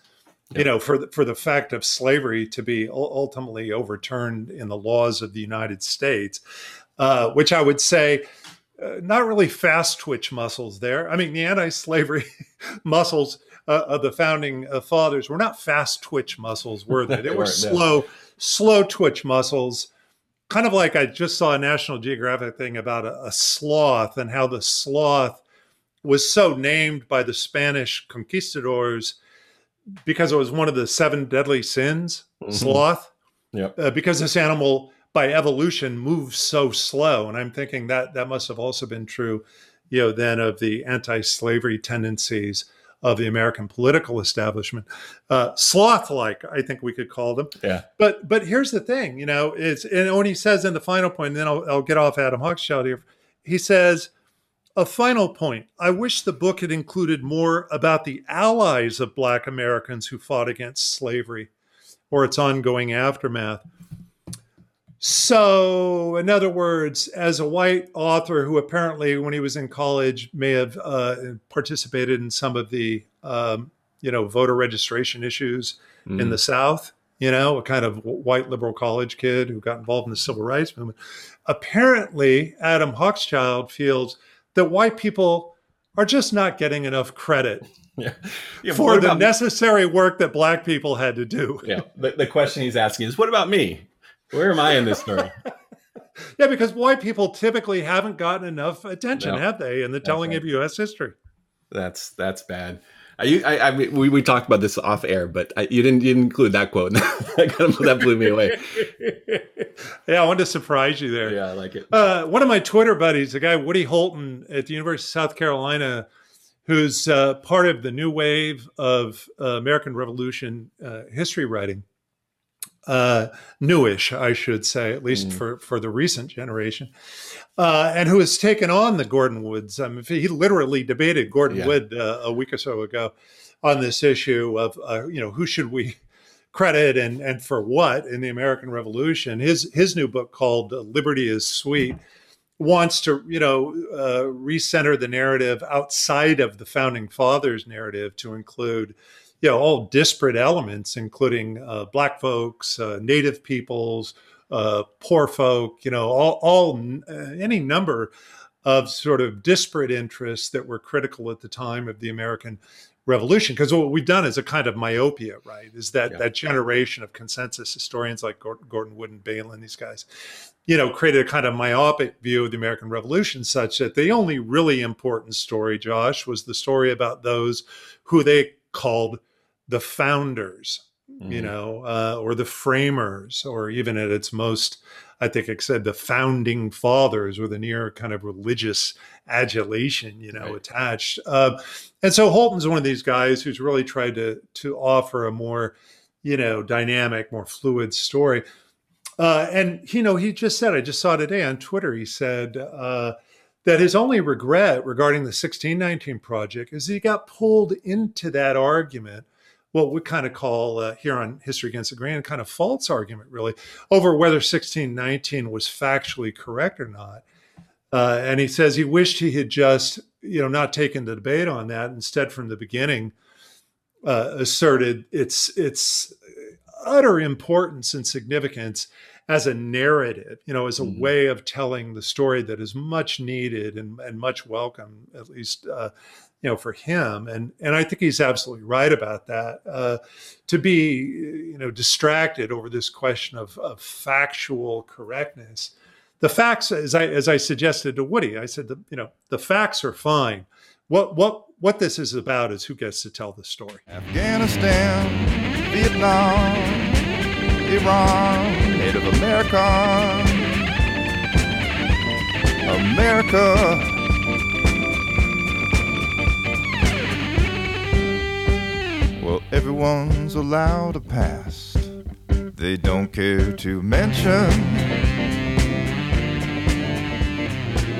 you know, for the, for the fact of slavery to be ultimately overturned in the laws of the United States, uh, which I would say. Uh, not really fast twitch muscles there. I mean, the anti-slavery [LAUGHS] muscles uh, of the founding uh, fathers were not fast twitch muscles, were they? They [LAUGHS] were slow, slow twitch muscles kind of like I just saw a National Geographic thing about a, a, sloth and how the sloth was so named by the Spanish conquistadors because it was one of the seven deadly sins, mm-hmm. sloth. Yeah. Uh, because this animal by evolution moves so slow. And I'm thinking that that must have also been true, you know, then of the anti-slavery tendencies of the American political establishment. Uh, sloth-like, I think we could call them. Yeah. But but here's the thing, you know, it's and when he says in the final point, and then I'll, I'll get off Adam Hochschild here. He says, a final point. I wish the book had included more about the allies of Black Americans who fought against slavery or its ongoing aftermath. So, in other words, as a white author who apparently, when he was in college, may have uh, participated in some of the, um, you know, voter registration issues mm. in the South, you know, a kind of white liberal college kid who got involved in the civil rights movement. Apparently, Adam Hochschild feels that white people are just not getting enough credit [LAUGHS] yeah. Yeah, for the necessary work that black people had to do. Yeah. The, the question he's asking is, what about me? Where am I in this story? [LAUGHS] yeah, because white people typically haven't gotten enough attention, no, have they, in the telling right. of U.S. history? That's that's bad. I, I, I we, we talked about this off air, but I, you didn't you didn't include that quote. [LAUGHS] that blew me away. [LAUGHS] yeah, I wanted to surprise you there. Yeah, I like it. Uh, one of my Twitter buddies, the guy Woody Holton at the University of South Carolina, who's uh, part of the new wave of uh, American Revolution uh, history writing uh, newish, I should say, at least mm. for, for the recent generation, uh, and who has taken on the Gordon Woods. I mean, he literally debated Gordon yeah. Wood uh, a week or so ago on this issue of, uh, you know, who should we [LAUGHS] credit and, and for what in the American Revolution. His, his new book called Liberty is Sweet wants to, you know, uh, recenter the narrative outside of the founding fathers narrative to include you know all disparate elements, including uh, black folks, uh, native peoples, uh, poor folk, you know, all, all uh, any number of sort of disparate interests that were critical at the time of the American revolution because what we've done is a kind of myopia right is that Yeah. that generation of consensus historians like gordon wood and Bailyn these guys you know created a kind of myopic view of the american revolution such that the only really important story josh was the story about those who they called the founders you Mhm. know uh, or the framers or even at its most i think it said the founding fathers with a near kind of religious adulation you know Right. attached uh, and so Holton's one of these guys who's really tried to to offer a more, you know, dynamic, more fluid story. Uh, and you know, he just said, I just saw today on Twitter. He said uh, that his only regret regarding the 1619 project is he got pulled into that argument. What we kind of call uh, here on History Against the Grain, kind of false argument, really, over whether 1619 was factually correct or not. Uh, and he says he wished he had just, you know, not taken the debate on that. Instead, from the beginning, uh, asserted its its utter importance and significance as a narrative, you know, as a Mhm. way of telling the story that is much needed and, and much welcome, at least, uh, you know, for him. And and I think he's absolutely right about that. Uh, to be, you know, distracted over this question of, of factual correctness the facts as i as i suggested to woody i said the you know the facts are fine what what what this is about is who gets to tell the story Afghanistan, Vietnam, Iran, Native America, America. Well, everyone's allowed a past they don't care to mention.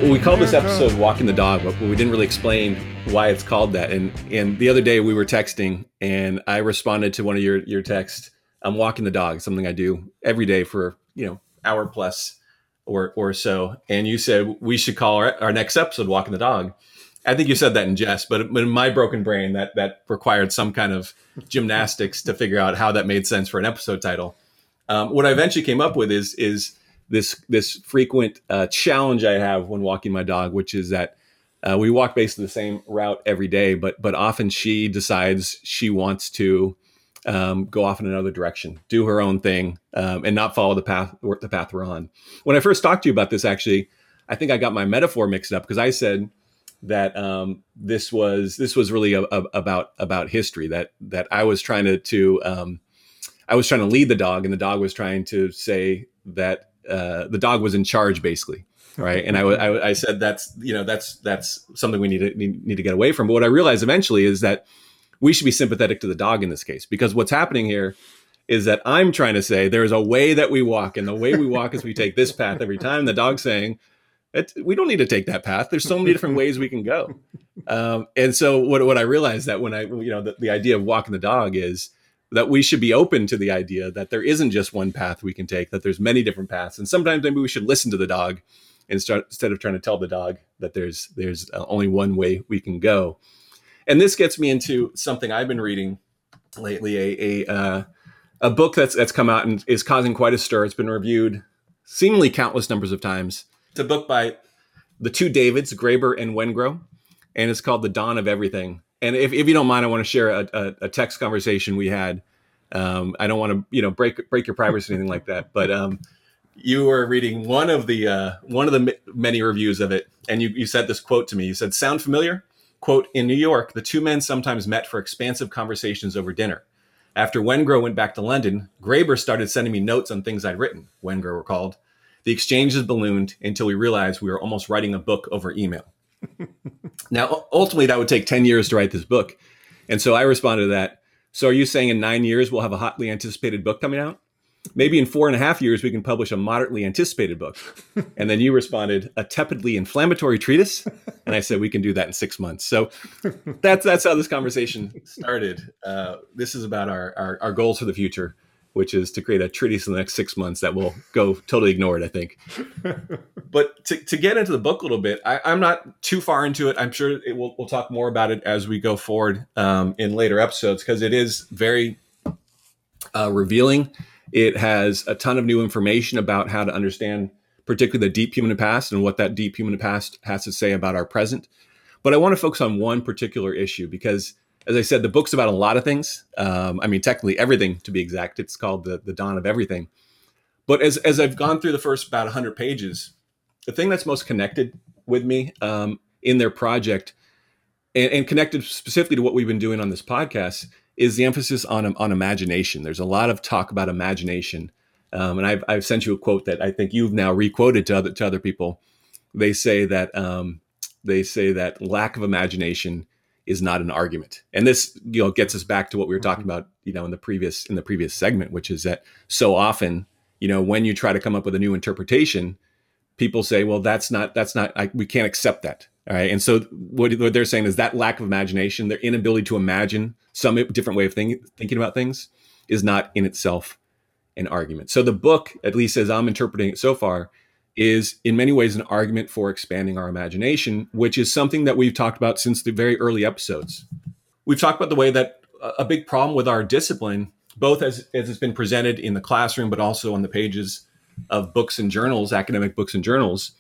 Well, we called this episode "Walking the Dog," but we didn't really explain why it's called that. And and the other day we were texting, and I responded to one of your your texts. I'm walking the dog, something I do every day for you know hour plus or or so. And you said we should call our, our next episode "Walking the Dog." I think you said that in jest, but, in my broken brain, that that required some kind of gymnastics to figure out how that made sense for an episode title. Um, what I eventually came up with is is this this frequent uh, challenge I have when walking my dog, which is that uh, we walk basically the same route every day, but but often she decides she wants to um, go off in another direction, do her own thing, um, and not follow the path the path we're on. When I first talked to you about this, actually, I think I got my metaphor mixed up because I said that um, this was this was really a, a, about about history that that I was trying to to um, I was trying to lead the dog, and the dog was trying to say that uh, the dog was in charge, basically, right? And I, I, I said that's you know that's that's something we need to need, need to get away from. But what I realized eventually is that we should be sympathetic to the dog in this case because what's happening here is that I'm trying to say there's a way that we walk, and the way we walk is we take this path every time. The dog's saying. It, we don't need to take that path. There's so many different [LAUGHS] ways we can go, um, and so what, what I realized that when I, you know, the, the idea of walking the dog is that we should be open to the idea that there isn't just one path we can take, that there's many different paths. And sometimes maybe we should listen to the dog and start, instead of trying to tell the dog that there's there's uh, only one way we can go. And this gets me into something I've been reading lately, a a, uh, a book that's that's come out and is causing quite a stir. It's been reviewed seemingly countless numbers of times. It's a book by the two Davids, Graeber and Wengrow, and it's called The Dawn of Everything and if, if you don't mind, I want to share a, a, a text conversation we had. Um, I don't want to, you know, break break your privacy or anything like that. But um, you were reading one of the uh, one of the m- many reviews of it, and you, you said this quote to me. You said, "Sound familiar?" Quote: In New York, the two men sometimes met for expansive conversations over dinner. After Wengrow went back to London, Graeber started sending me notes on things I'd written. Wengrow recalled. The exchange exchanges ballooned until we realized we were almost writing a book over email. [LAUGHS] Now, ultimately, that would take 10 years to write this book. And so I responded to that. So are you saying in nine years we'll have a hotly anticipated book coming out? Maybe in four and a half years we can publish a moderately anticipated book. [LAUGHS] And then you responded, a tepidly inflammatory treatise? And I said, we can do that in six months. So that's that's how this conversation started. Uh, this is about our, our, our goals for the future, which is to create a treatise in the next six months that will go totally ignored, I think [LAUGHS] but to, to get into the book a little bit, I, I'm not too far into it. I'm sure it will, we'll talk more about it as we go forward um, in later episodes because it is very uh, revealing. It has a ton of new information about how to understand, particularly the deep human past and what that deep human past has to say about our present. But I want to focus on one particular issue because as I said, the book's about a lot of things. Um, I mean, technically everything to be exact. It's called the the dawn of everything. But as as I've gone through the first about 100 pages, the thing that's most connected with me um, in their project, and, and connected specifically to what we've been doing on this podcast, is the emphasis on on imagination. There's a lot of talk about imagination, um, and I've I've sent you a quote that I think you've now requoted to other to other people. They say that um, they say that lack of imagination is not an argument. And this, you know, gets us back to what we were talking mm-hmm. about, you know, in the previous in the previous segment, which is that so often, you know, when you try to come up with a new interpretation, people say, well, that's not that's not I, we can't accept that. All right. And so what, what, they're saying is that lack of imagination, their inability to imagine some different way of think, thinking about things is not in itself an argument. So the book, at least as I'm interpreting it so far, is in many ways an argument for expanding our imagination, which is something that we've talked about since the very early episodes. We've talked about the way that a big problem with our discipline, both as, as it's been presented in the classroom, but also on the pages of books and journals, academic books and journals,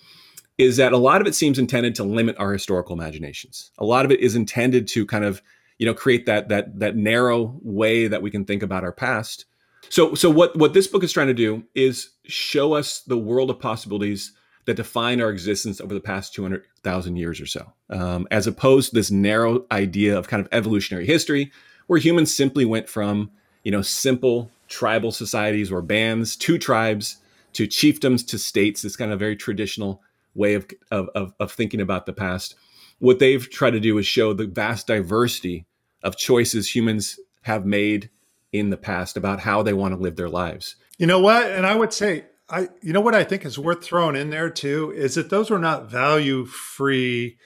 is that a lot of it seems intended to limit our historical imaginations. A lot of it is intended to kind of, you know, create that that that narrow way that we can think about our past so, so what what this book is trying to do is show us the world of possibilities that define our existence over the past 200,000 years or so, um, as opposed to this narrow idea of kind of evolutionary history, where humans simply went from you know simple tribal societies or bands to tribes to chiefdoms to states. This kind of very traditional way of, of, of, of thinking about the past. What they've tried to do is show the vast diversity of choices humans have made in the past about how they want to live their lives. You know what? And I would say, I you know what I think is worth throwing in there too is that those were not value free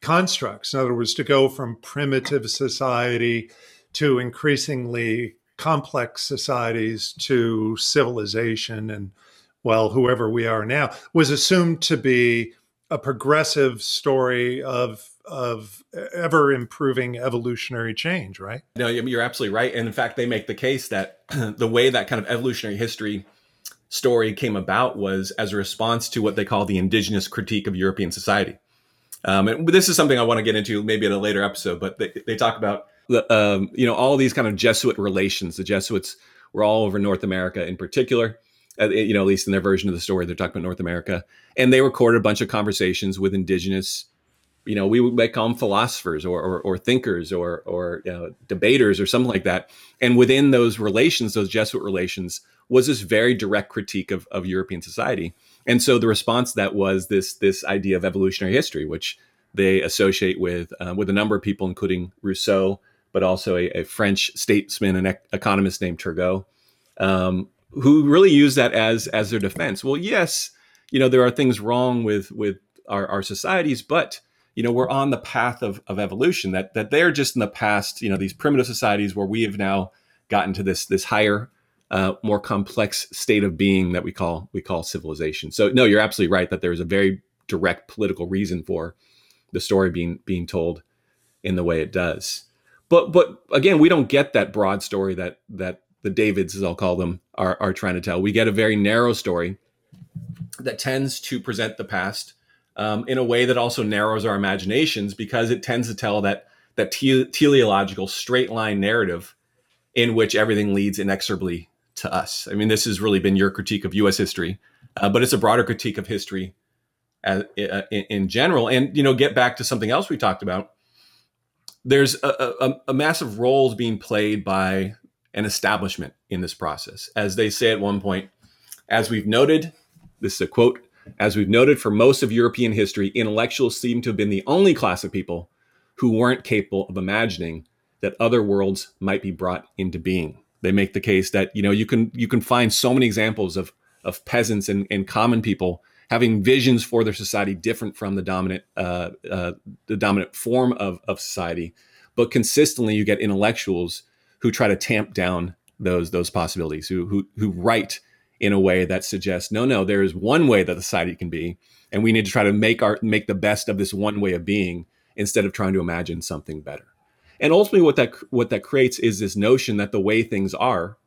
constructs. In other words, to go from primitive society to increasingly complex societies to civilization and well, whoever we are now was assumed to be a progressive story of of ever improving evolutionary change, right? No, you're absolutely right. And in fact, they make the case that [CLEARS THROAT] the way that kind of evolutionary history story came about was as a response to what they call the indigenous critique of European society. Um, and this is something I want to get into maybe at a later episode, but they, they talk about the, um, you know all these kind of Jesuit relations. The Jesuits were all over North America in particular. You know, at least in their version of the story, they're talking about North America, and they recorded a bunch of conversations with indigenous you know, we would call them philosophers or, or, or thinkers or, or you know, debaters or something like that. And within those relations, those Jesuit relations, was this very direct critique of, of European society. And so the response to that was this this idea of evolutionary history, which they associate with uh, with a number of people, including Rousseau, but also a, a French statesman and ec- economist named Turgot, um, who really use that as as their defense. Well, yes, you know there are things wrong with with our, our societies, but you know we're on the path of, of evolution that that they're just in the past you know these primitive societies where we have now gotten to this this higher uh, more complex state of being that we call we call civilization so no you're absolutely right that there's a very direct political reason for the story being being told in the way it does but but again we don't get that broad story that that the davids as i'll call them are, are trying to tell we get a very narrow story that tends to present the past um, in a way that also narrows our imaginations because it tends to tell that that te- teleological straight line narrative in which everything leads inexorably to us. I mean, this has really been your critique of U.S. history, uh, but it's a broader critique of history as, uh, in, in, general. And you know, get back to something else we talked about. There's a, a, a massive roles being played by an establishment in this process, as they say at one point. As we've noted, this is a quote as we've noted for most of European history, intellectuals seem to have been the only class of people who weren't capable of imagining that other worlds might be brought into being. They make the case that you know you can you can find so many examples of of peasants and, and common people having visions for their society different from the dominant uh, uh, the dominant form of, of society, but consistently you get intellectuals who try to tamp down those those possibilities, who who who write in a way that suggests no no there is one way that society can be and we need to try to make our make the best of this one way of being instead of trying to imagine something better. And ultimately what that what that creates is this notion that the way things are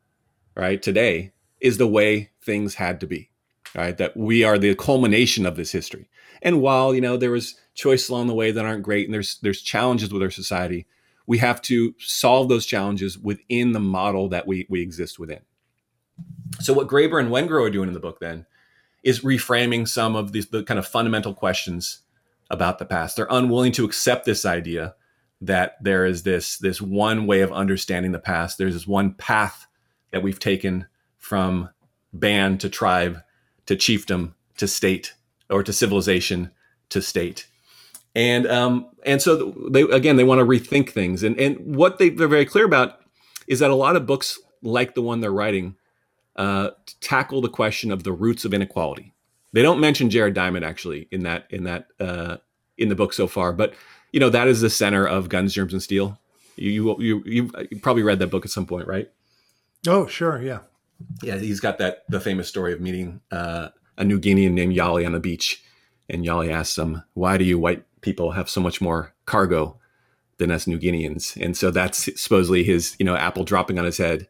right today is the way things had to be right that we are the culmination of this history. And while you know there was choices along the way that aren't great and there's there's challenges with our society we have to solve those challenges within the model that we we exist within. So what Graeber and Wengrow are doing in the book then is reframing some of these the kind of fundamental questions about the past. They're unwilling to accept this idea that there is this this one way of understanding the past. There's this one path that we've taken from band to tribe to chiefdom to state or to civilization to state. And um, and so they again they want to rethink things. And and what they, they're very clear about is that a lot of books like the one they're writing uh, tackle the question of the roots of inequality. They don't mention Jared Diamond actually in that in that uh, in the book so far, but you know that is the center of Guns, Germs, and Steel. You you you you probably read that book at some point, right? Oh, sure, yeah, yeah. He's got that the famous story of meeting uh, a New Guinean named Yali on the beach, and Yali asks him, "Why do you white people have so much more cargo than us New Guineans?" And so that's supposedly his you know apple dropping on his head,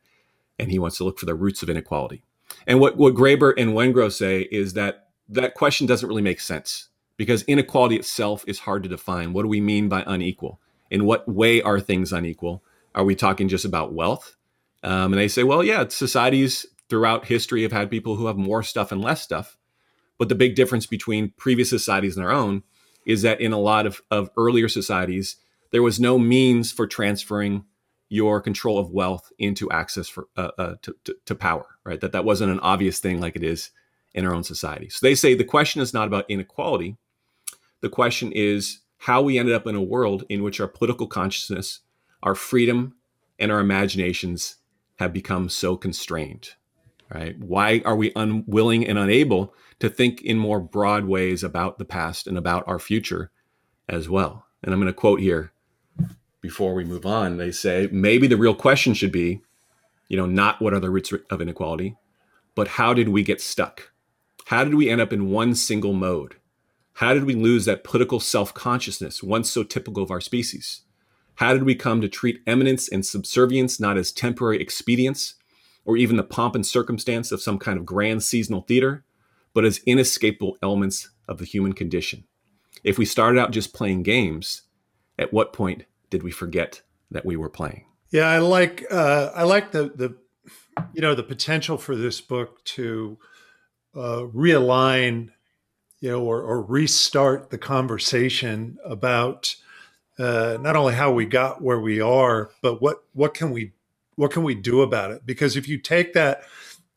and he wants to look for the roots of inequality. And what what Graeber and Wengrow say is that that question doesn't really make sense because inequality itself is hard to define. What do we mean by unequal? In what way are things unequal? Are we talking just about wealth? Um, and they say, well, yeah, societies throughout history have had people who have more stuff and less stuff. But the big difference between previous societies and our own is that in a lot of, of earlier societies, there was no means for transferring your control of wealth into access for uh, uh, to, to, to power, right? That that wasn't an obvious thing like it is in our own society. So they say the question is not about inequality. The question is how we ended up in a world in which our political consciousness, our freedom, and our imaginations have become so constrained. Right? Why are we unwilling and unable to think in more broad ways about the past and about our future as well? And I'm going to quote here before we move on. They say maybe the real question should be, you know, not what are the roots of inequality, but how did we get stuck? How did we end up in one single mode? How did we lose that political self consciousness, once so typical of our species? How did we come to treat eminence and subservience not as temporary expedients or even the pomp and circumstance of some kind of grand seasonal theater, but as inescapable elements of the human condition? If we started out just playing games, at what point did we forget that we were playing? Yeah, I like uh, I like the the you know the potential for this book to uh, realign, you know, or, or, restart the conversation about uh, not only how we got where we are, but what what can we what can we do about it? Because if you take that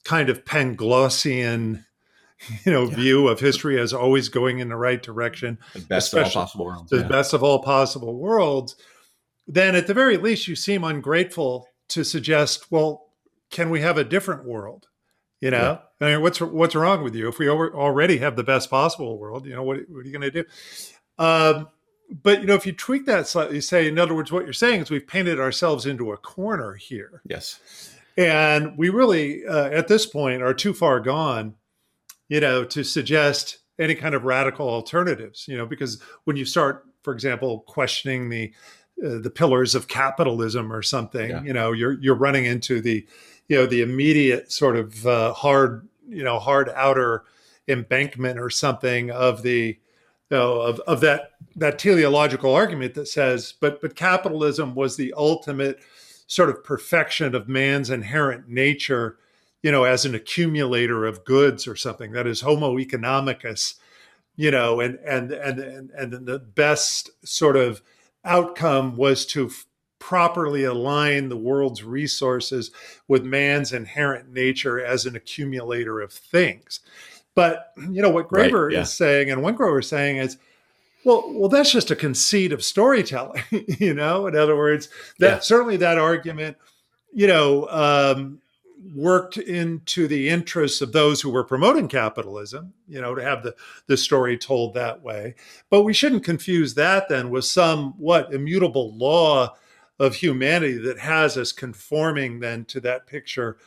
kind of Panglossian, you know, yeah. view of history as always going in the right direction, the best of all possible worlds, the yeah. best of all possible worlds, then at the very least you seem ungrateful to suggest, well, can we have a different world? You know, yeah. I mean, what's what's wrong with you? If we already have the best possible world, you know, what, what are you going to do? Um, but you know, if you tweak that slightly, say, in other words, what you're saying is we've painted ourselves into a corner here. Yes, and we really, uh, at this point, are too far gone, you know, to suggest any kind of radical alternatives. You know, because when you start, for example, questioning the uh, the pillars of capitalism or something, yeah. you know, you're you're running into the you know the immediate sort of uh, hard you know hard outer embankment or something of the you know, of, of that that teleological argument that says but but capitalism was the ultimate sort of perfection of man's inherent nature you know as an accumulator of goods or something that is homo economicus you know and and and and, and the best sort of outcome was to properly align the world's resources with man's inherent nature as an accumulator of things. But you know what Graeber right, yeah. is saying and Wengrow is saying is, well, well, that's just a conceit of storytelling. [LAUGHS] you know, in other words, that yeah. certainly that argument, you know, um, worked into the interests of those who were promoting capitalism, you know, to have the, the story told that way. But we shouldn't confuse that then with some what immutable law of humanity that has us conforming then to that picture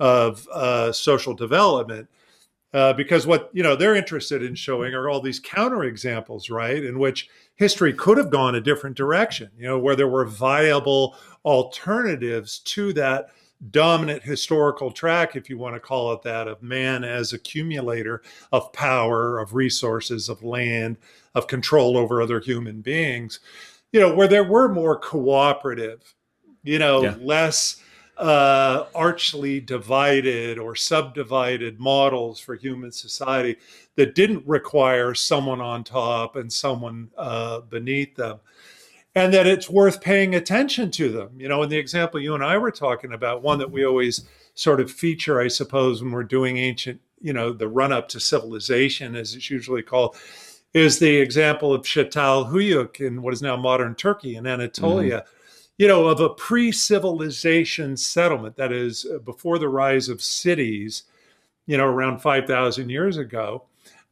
of uh, social development. Uh, because what you know they're interested in showing are all these counterexamples, right, in which history could have gone a different direction. You know, where there were viable alternatives to that dominant historical track, if you want to call it that, of man as accumulator of power, of resources, of land, of control over other human beings you know, where there were more cooperative, you know, Yeah. less uh, archly divided or subdivided models for human society that didn't require someone on top and someone uh, beneath them. And that it's worth paying attention to them. You know, in the example you and I were talking about, one that we always sort of feature, I suppose, when we're doing ancient, you know, the run up to civilization, as it's usually called, is the example of Çatalhöyük in what is now modern Turkey in Anatolia, you know, of a pre civilization settlement that is uh, before the rise of cities, you know, around 5,000 years ago.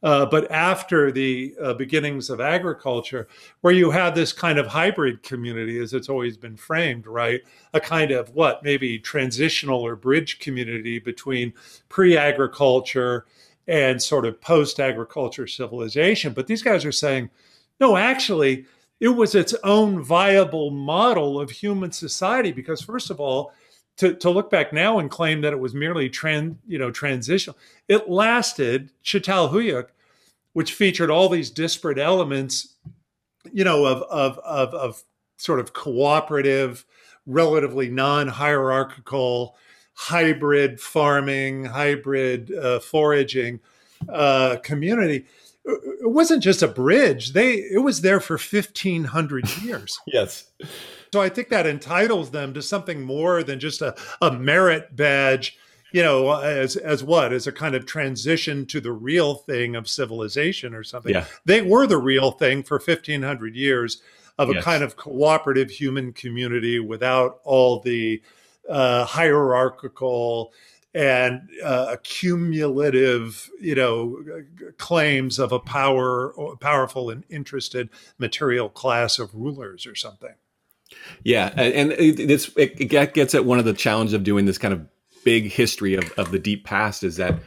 Uh, but after the uh, beginnings of agriculture, where you had this kind of hybrid community, as it's always been framed, right? A kind of what, maybe transitional or bridge community between pre agriculture and sort of post agriculture civilization. But these guys are saying, no, actually, it was its own viable model of human society because, first of all, to, to look back now and claim that it was merely trans, you know, transitional, it lasted Çatalhöyük, which featured all these disparate elements, you know, of of of, of sort of cooperative, relatively non-hierarchical, hybrid farming, hybrid uh, foraging uh, community. It wasn't just a bridge; they it was there for fifteen hundred [LAUGHS] years. Yes. So I think that entitles them to something more than just a, a merit badge, you know, as as what? As a kind of transition to the real thing of civilization or something. Yeah. They were the real thing for 1500 years of a Yes. kind of cooperative human community without all the uh, hierarchical and uh, accumulative, you know, claims of a power, powerful and interested material class of rulers or something. Yeah, and, and it, it's it, it gets at one of the challenges of doing this kind of big history of, of the deep past is that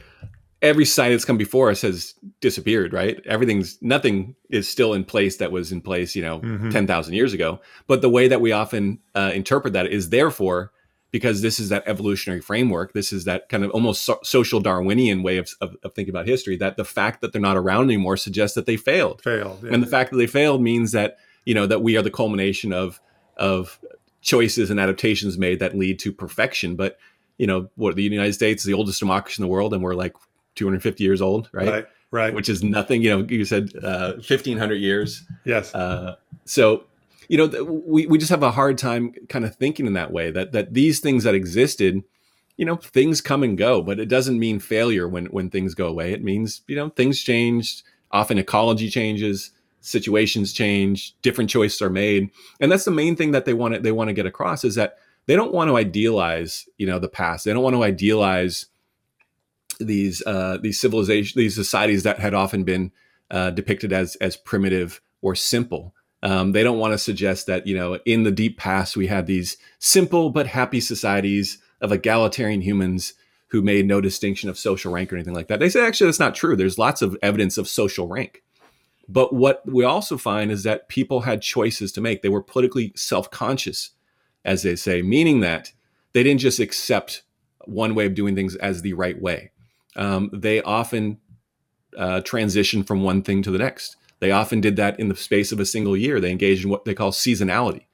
every site that's come before us has disappeared. Right, everything's nothing is still in place that was in place, you know, Mhm. ten thousand years ago. But the way that we often uh, interpret that is therefore because this is that evolutionary framework. This is that kind of almost so- social Darwinian way of, of, of thinking about history. That the fact that they're not around anymore suggests that they failed Failed. and the fact that they failed means that you know that we are the culmination of of choices and adaptations made that lead to perfection but you know what the united states is the oldest democracy in the world and we're like 250 years old right, right, right. which is nothing you know you said uh 1500 years yes. uh so you know we, we just have a hard time kind of thinking in that way that that these things that existed you know things come and go but it doesn't mean failure when when things go away. It means you know things changed often ecology changes situations change different choices are made. And that's the main thing that they want to they want to get across is that they don't want to idealize you know the past. They don't want to idealize these uh these civilization these societies that had often been uh, depicted as as primitive or simple um, they don't want to suggest that you know in the deep past we had these simple but happy societies of egalitarian humans who made no distinction of social rank or anything like that. They say actually that's not true. There's lots of evidence of social rank. But what we also find is that people had choices to make. They were politically self-conscious as they say meaning that they didn't just accept one way of doing things as the right way. Um, they often uh, transition from one thing to the next. They often did that in the space of a single year. They engaged in what they call seasonality,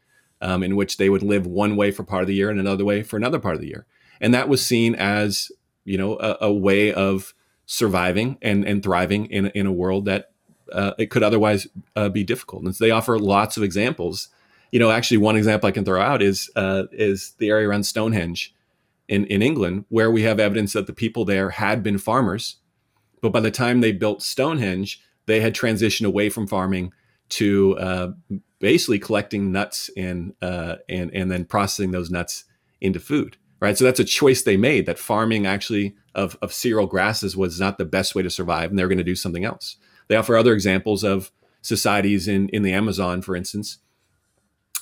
um, in which they would live one way for part of the year and another way for another part of the year. And that was seen as, you know, a, a way of surviving and, and thriving in, in a world that uh, it could otherwise uh, be difficult. And so they offer lots of examples. You know, actually, one example I can throw out is uh, is the area around Stonehenge in, in England, where we have evidence that the people there had been farmers but by the time they built Stonehenge, they had transitioned away from farming to uh, basically collecting nuts and uh, and and then processing those nuts into food. Right, so that's a choice they made. That farming actually of of cereal grasses was not the best way to survive, and they're going to do something else. They offer other examples of societies in in the Amazon, for instance,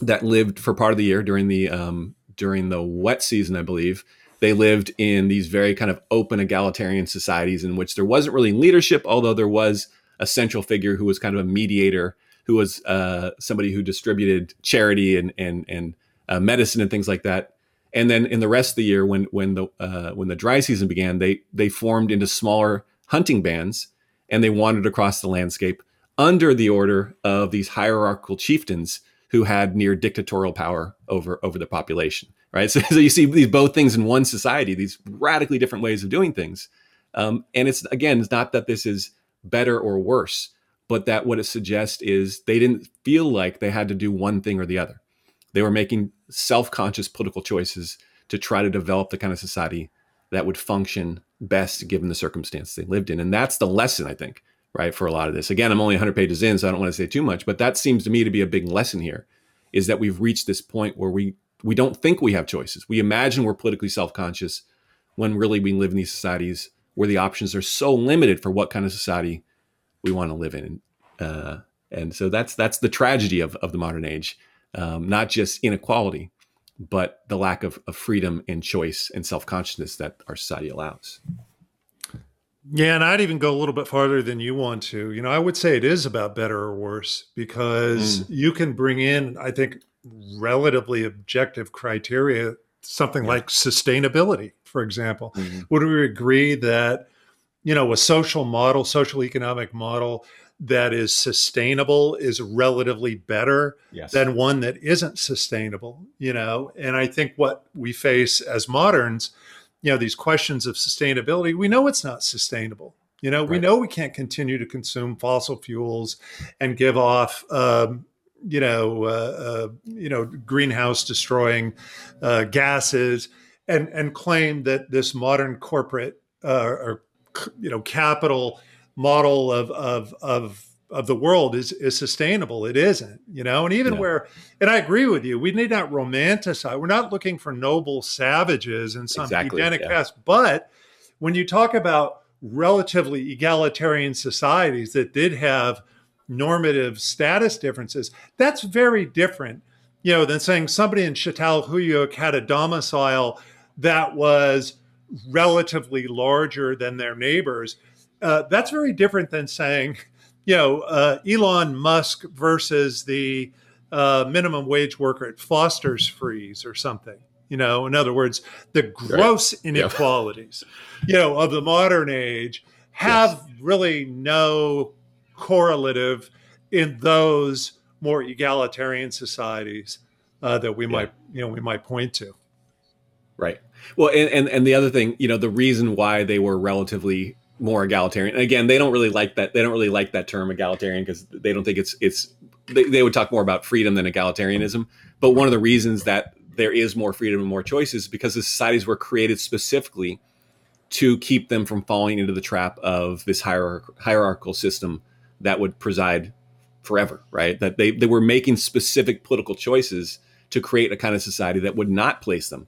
that lived for part of the year during the um, during the wet season, I believe, they lived in these very kind of open egalitarian societies in which there wasn't really leadership, although there was a central figure who was kind of a mediator, who was uh, somebody who distributed charity and and and uh, medicine and things like that. And then in the rest of the year, when when the uh, when the dry season began, they they formed into smaller hunting bands and they wandered across the landscape under the order of these hierarchical chieftains who had near dictatorial power over over the population. Right. [LAUGHS] So, so you see these both things in one society, these radically different ways of doing things. Um, and it's again, it's not that this is better or worse, but that what it suggests is they didn't feel like they had to do one thing or the other. They were making self-conscious political choices to try to develop the kind of society that would function best given the circumstance they lived in. And that's the lesson, I think, right, for a lot of this. Again, I'm only 100 pages in, so I don't want to say too much, but that seems to me to be a big lesson here is that we've reached this point where we we don't think we have choices. We imagine we're politically self-conscious when really we live in these societies where the options are so limited for what kind of society we want to live in. Uh, and so that's that's the tragedy of, of the modern age, um, not just inequality, but the lack of, of freedom and choice and self consciousness that our society allows. Yeah, and I'd even go a little bit farther than you want to. You know, I would say it is about better or worse because mm. you can bring in, I think, relatively objective criteria, something yeah. like sustainability, for example. Mm-hmm. Would we agree that, you know, a social model, social economic model that is sustainable is relatively better yes. than one that isn't sustainable, you know. And I think what we face as moderns, you know, these questions of sustainability, we know it's not sustainable. You know, right. we know we can't continue to consume fossil fuels and give off, um, you know, uh, uh, you know, greenhouse destroying uh, gases, and and claim that this modern corporate uh, or you know capital model of of of of the world is is sustainable. It isn't, you know, and even yeah. where, and I agree with you, we need not romanticize. We're not looking for noble savages in some exactly, Edenic yeah. past, but when you talk about relatively egalitarian societies that did have normative status differences, that's very different, you know, than saying somebody in Çatalhöyük had a domicile that was relatively larger than their neighbors uh, that's very different than saying, [LAUGHS] you know, uh, Elon Musk versus the uh, minimum wage worker at Foster's Freeze or something. You know, in other words, the gross right. inequalities, you know, of the modern age have yes. really no correlative in those more egalitarian societies uh, that we yeah. might, you know, we might point to. Right. Well, and, and and the other thing, you know, the reason why they were relatively more egalitarian. And again, they don't really like that. They don't really like that term egalitarian because they don't think it's it's. They, they would talk more about freedom than egalitarianism. But one of the reasons that there is more freedom and more choices is because the societies were created specifically to keep them from falling into the trap of this hierarch- hierarchical system that would preside forever. Right? That they they were making specific political choices to create a kind of society that would not place them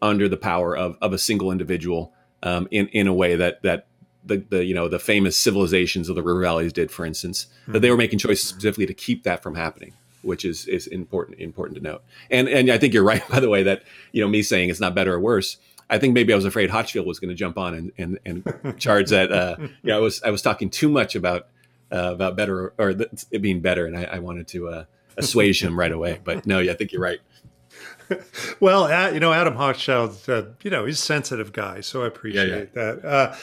under the power of, of a single individual um, in in a way that that the, the you know the famous civilizations of the river valleys did, for instance, mm-hmm. that they were making choices specifically to keep that from happening, which is is important important to note. And and I think you're right, [LAUGHS] by the way, that you know me saying it's not better or worse. I think maybe I was afraid Hochschild was going to jump on and and, and [LAUGHS] charge that. Uh, you know, I was I was talking too much about uh, about better or, or it being better, and I, I wanted to uh, assuage him right away. But no, yeah, I think you're right. [LAUGHS] well, you know, Adam Hochschild, uh, you know, he's a sensitive guy, so I appreciate yeah, yeah. that. Uh,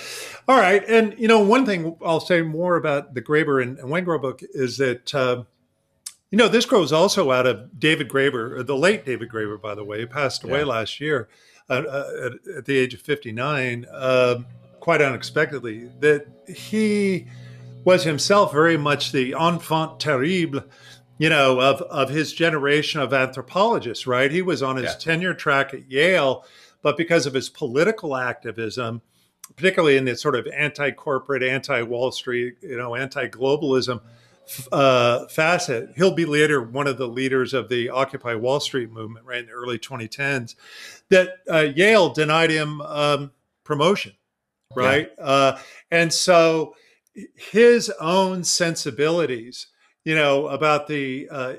all right, and you know, one thing I'll say more about the Graeber and, and Wengrow book is that uh, you know this grows also out of David Graeber, the late David Graeber, by the way, he passed away yeah. last year uh, uh, at, at, the age of fifty nine, um, quite unexpectedly. That he was himself very much the enfant terrible you know, of of his generation of anthropologists, right? He was on his yeah. tenure track at Yale, but because of his political activism, particularly in this sort of anti-corporate, anti-Wall Street, you know, anti-globalism uh, facet, he'll be later one of the leaders of the Occupy Wall Street movement, right in the early 2010s. That uh, Yale denied him um, promotion, right? Yeah. Uh, and so his own sensibilities you know, about the, uh,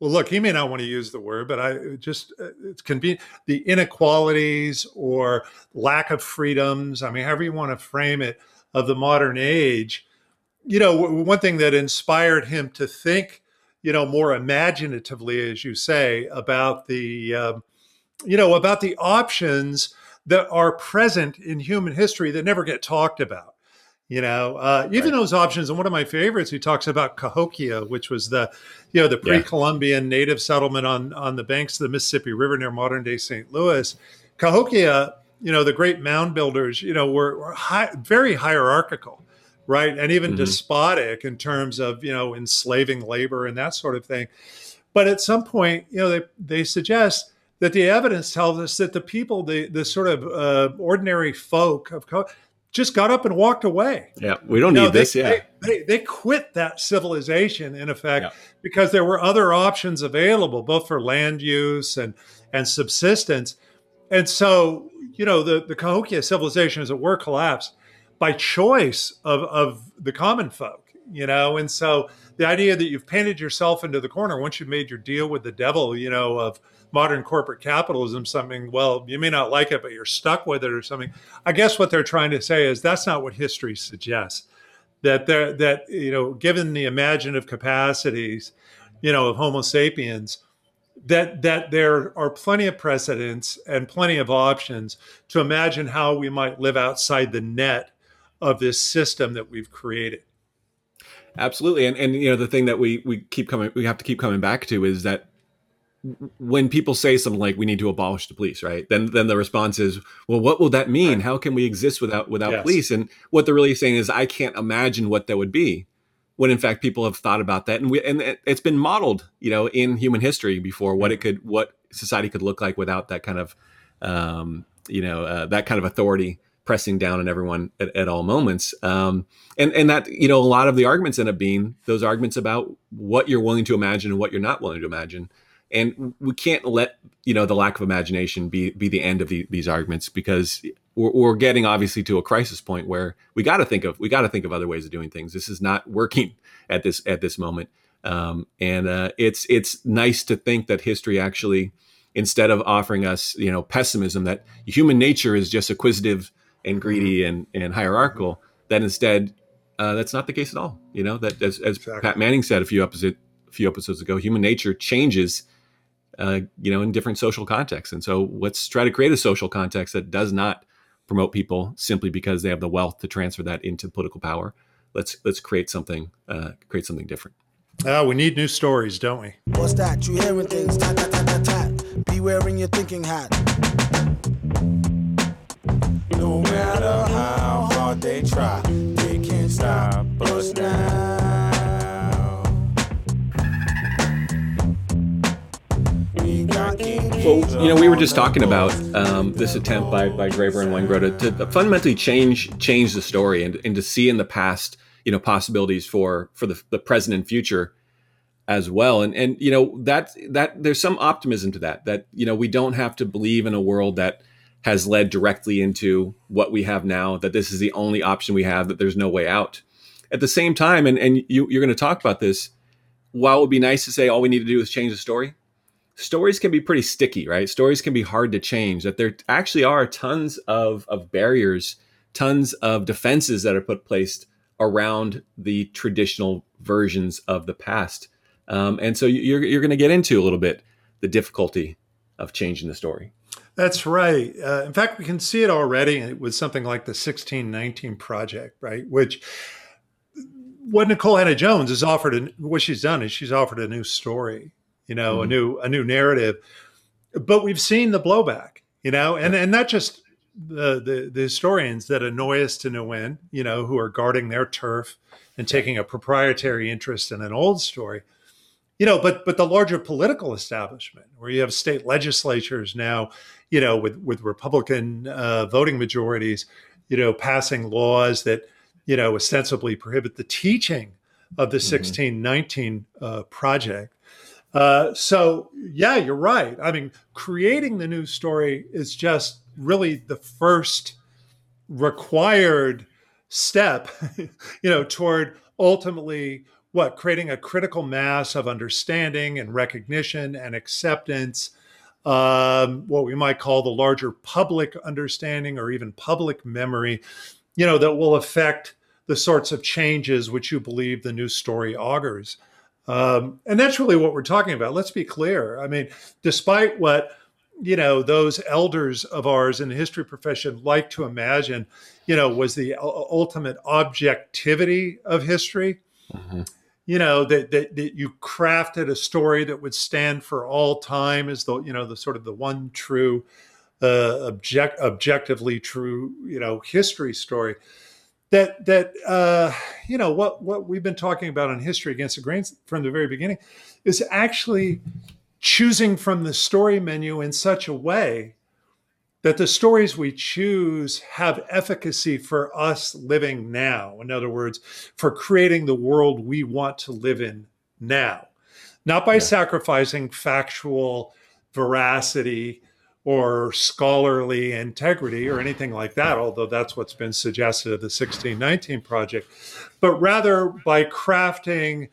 well, look, he may not want to use the word, but I just, uh, it's convenient, the inequalities or lack of freedoms, I mean, however you want to frame it, of the modern age. You know, one thing that inspired him to think, you know, more imaginatively, as you say, about the, um, you know, about the options that are present in human history that never get talked about You know, uh, even Right. those options. And one of my favorites, he talks about Cahokia, which was the, you know, the pre-Columbian native settlement on on the banks of the Mississippi River near modern day St. Louis. Cahokia, you know, the great mound builders, you know, were, were high, very hierarchical, right, and even Mhm. despotic in terms of you know enslaving labor and that sort of thing. But at some point, you know, they they suggest that the evidence tells us that the people, the the sort of uh, ordinary folk of just got up and walked away. Yeah, we don't You know, need they, this. Yeah, they, they, they quit that civilization in effect Yeah. because there were other options available, both for land use and and subsistence. And so, you know, the, the Cahokia civilization, as it were, collapsed by choice of, of the common folk, you know. And so the idea that you've painted yourself into the corner once you've made your deal with the devil, you know, of modern corporate capitalism, something, well, you may not like it, but you're stuck with it or something. I guess what they're trying to say is that's not what history suggests. That there that, you know, given the imaginative capacities, you know, of Homo sapiens, that that there are plenty of precedents and plenty of options to imagine how we might live outside the net of this system that we've created. absolutely. And and you know the thing that we we keep coming we have to keep coming back to is that when people say something like we need to abolish the police right? Then then the response is well what will that mean? How can we exist without without Yes. police? And what they're really saying is i can't imagine what that would be when in fact people have thought about that. And we and it- it's been modeled you know in human history before what it could what society could look like without that kind of um you know uh, that kind of authority pressing down on everyone at, at all moments. Um and and that you know a lot of the arguments end up being those arguments about what you're willing to imagine and what you're not willing to imagine and we can't let you know the lack of imagination be be the end of the, these arguments because we're, we're getting obviously to a crisis point where we got to think of we got to think of other ways of doing things. This is not working [LAUGHS] at this at this moment, um, and uh, it's it's nice to think that history actually instead of offering us you know pessimism that human nature is just acquisitive and greedy and and hierarchical that instead uh, that's not the case at all. You know that as, as Exactly. Pat Manning said a few episodes a few episodes ago, human nature changes uh, you know, in different social contexts. And so let's try to create a social context that does not promote people simply because they have the wealth to transfer that into political power. Let's let's create something uh, create something different. Ah, we need new stories, don't we? What's that? You hearing things? Tat, tat, tat, tat, tat. Be wearing your thinking hat. No matter how hard they try, they can't stop us now. Well, you know, we were just talking about um, this attempt by by Graeber and Wengrow to, to fundamentally change change the story and, and to see in the past, you know, possibilities for for the, the present and future as well. And and you know that that there's some optimism to that that you know we don't have to believe in a world that has led directly into what we have now. That this is the only option we have. That there's no way out. At the same time, and and you, you're going to talk about this. While it would be nice to say all we need to do is change the story, stories can be pretty sticky, right? Stories can be hard to change. That there actually are tons of, of barriers, tons of defenses that are put placed around the traditional versions of the past. Um, and so you're, you're going to get into a little bit the difficulty of changing the story. That's right. Uh, in fact, we can see it already with something like the 1619 Project, right? Which what Nikole Hannah Jones has offered, a, what she's done is she's offered a new story, you know, a Mhm. new a new narrative. But we've seen the blowback, you know, and and not just the, the the historians that annoy us to no end, you know, who are guarding their turf and taking a proprietary interest in an old story you know but but the larger political establishment where you have state legislatures now you know with with republican uh, voting majorities you know passing laws that you know ostensibly prohibit the teaching of the 1619 uh, project uh, so yeah you're right. I mean creating the new story is just really the first required step [LAUGHS] you know toward ultimately what creating a critical mass of understanding and recognition and acceptance um, what we might call the larger public understanding or even public memory you know that will affect the sorts of changes which you believe the new story augurs um, and that's really what we're talking about. Let's be clear. I mean despite what you know those elders of ours in the history profession like to imagine you know was the ultimate objectivity of history mm-hmm. you know that, that that you crafted a story that would stand for all time as the you know the sort of the one true uh, object objectively true you know history story that that uh, you know what what we've been talking about in history against the grain from the very beginning is actually choosing from the story menu in such a way that the stories we choose have efficacy for us living now. In other words, for creating the world we want to live in now, not by yeah. sacrificing factual veracity or scholarly integrity or anything like that, although that's what's been suggested of the 1619 project, but rather by crafting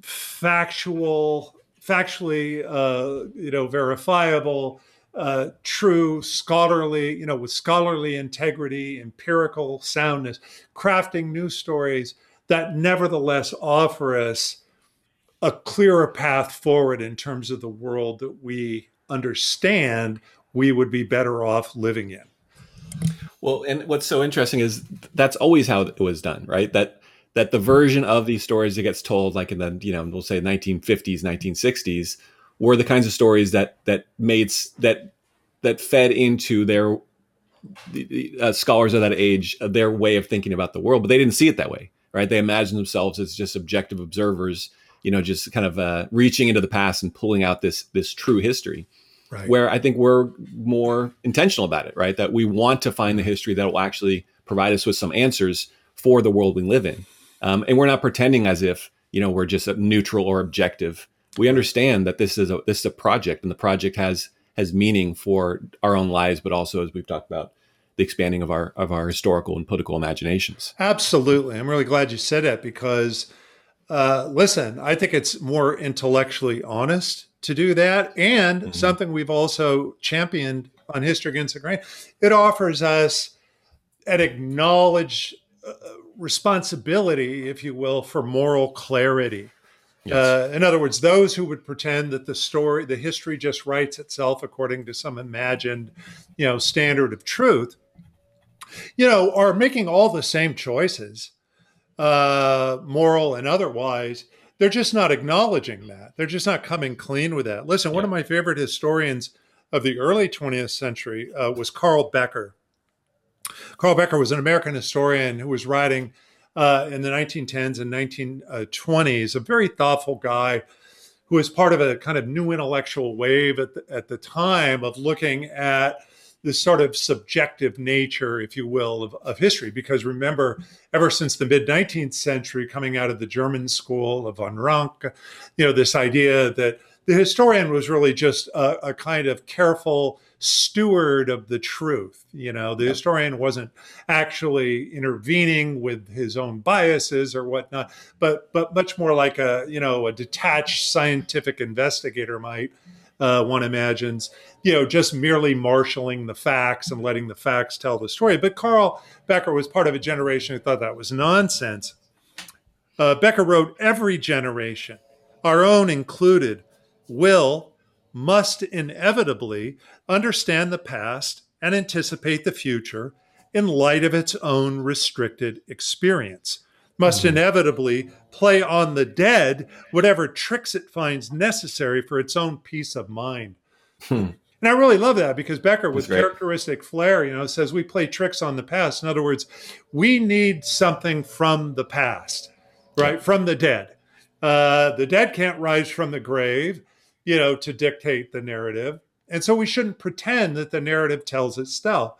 factual factually, uh, you know, verifiable, uh, true, scholarly, you know, with scholarly integrity, empirical soundness, crafting news stories that nevertheless offer us a clearer path forward in terms of the world that we understand we would be better off living in. Well, and what's so interesting is that's always how it was done, right? That that the version of these stories that gets told, like in the you know we'll say 1950s, 1960s, were the kinds of stories that that made that that fed into their the, uh, scholars of that age uh, their way of thinking about the world, but they didn't see it that way, right? They imagined themselves as just objective observers, you know, just kind of uh, reaching into the past and pulling out this this true history. Right. Where I think we're more intentional about it, right? That we want to find the history that will actually provide us with some answers for the world we live in. Um, and we're not pretending as if you know we're just neutral or objective. We understand that this is a this is a project, and the project has has meaning for our own lives, but also as we've talked about the expanding of our of our historical and political imaginations. Absolutely, I'm really glad you said that because uh, listen, I think it's more intellectually honest to do that, and mm-hmm. something we've also championed on History Against the Grain. It offers us an acknowledged uh, responsibility, if you will, for moral clarity. Yes. Uh, in other words, those who would pretend that the story, the history just writes itself according to some imagined, you know, standard of truth, you know, are making all the same choices, uh, moral and otherwise. They're just not acknowledging that. They're just not coming clean with that. Listen, yeah. one of my favorite historians of the early 20th century uh, was Carl Becker. Carl Becker was an American historian who was writing uh, in the 1910s and 1920s, a very thoughtful guy who was part of a kind of new intellectual wave at the, at the time of looking at this sort of subjective nature, if you will, of, of history. Because remember, ever since the mid 19th century, coming out of the German school of von Ranke, you know, this idea that the historian was really just a, a kind of careful steward of the truth. You know, the historian wasn't actually intervening with his own biases or whatnot, but but much more like a you know a detached scientific investigator might. Uh, one imagines, you know, just merely marshaling the facts and letting the facts tell the story. But Carl Becker was part of a generation who thought that was nonsense. Uh, Becker wrote, every generation, our own included, will must inevitably understand the past and anticipate the future in light of its own restricted experience, must mm-hmm. inevitably play on the dead whatever tricks it finds necessary for its own peace of mind. Hmm. And I really love that because Becker, with characteristic flair, you know, says we play tricks on the past. In other words, we need something from the past, right? From the dead. Uh, the dead can't rise from the grave you know, to dictate the narrative. And so we shouldn't pretend that the narrative tells itself.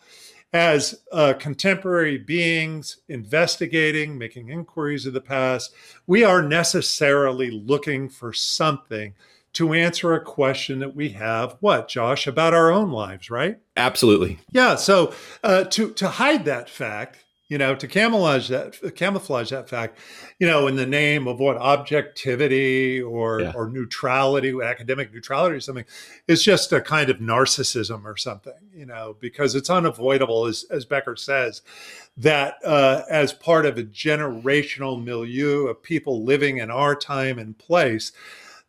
As uh, contemporary beings investigating, making inquiries of the past, we are necessarily looking for something to answer a question that we have what josh about our own lives right absolutely yeah so uh, to to hide that fact you know, to camouflage that camouflage that fact, you know, in the name of what objectivity or yeah. or neutrality, academic neutrality or something, is just a kind of narcissism or something, you know, because it's unavoidable, as as Becker says, that uh, as part of a generational milieu of people living in our time and place,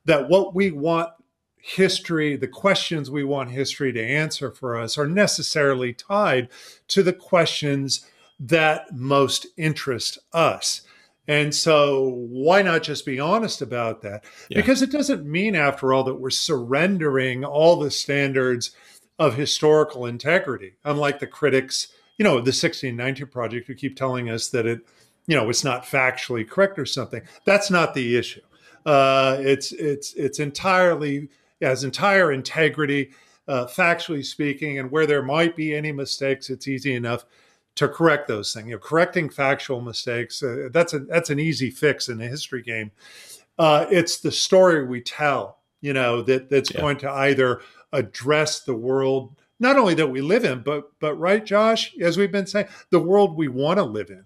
that what we want history, the questions we want history to answer for us, are necessarily tied to the questions that most interest us. And so, why not just be honest about that? Yeah. Because it doesn't mean, after all, that we're surrendering all the standards of historical integrity, unlike the critics, you know, the 1619 project who keep telling us that it, you know, it's not factually correct or something. That's not the issue. Uh, it's it's it's entirely has entire integrity, uh, factually speaking, and where there might be any mistakes, it's easy enough to correct those things. You know, correcting factual mistakes uh, that's a that's an easy fix in a history game. Uh, it's the story we tell, you know, that that's yeah. going to either address the world not only that we live in, but but right, Josh, as we've been saying, the world we want to live in.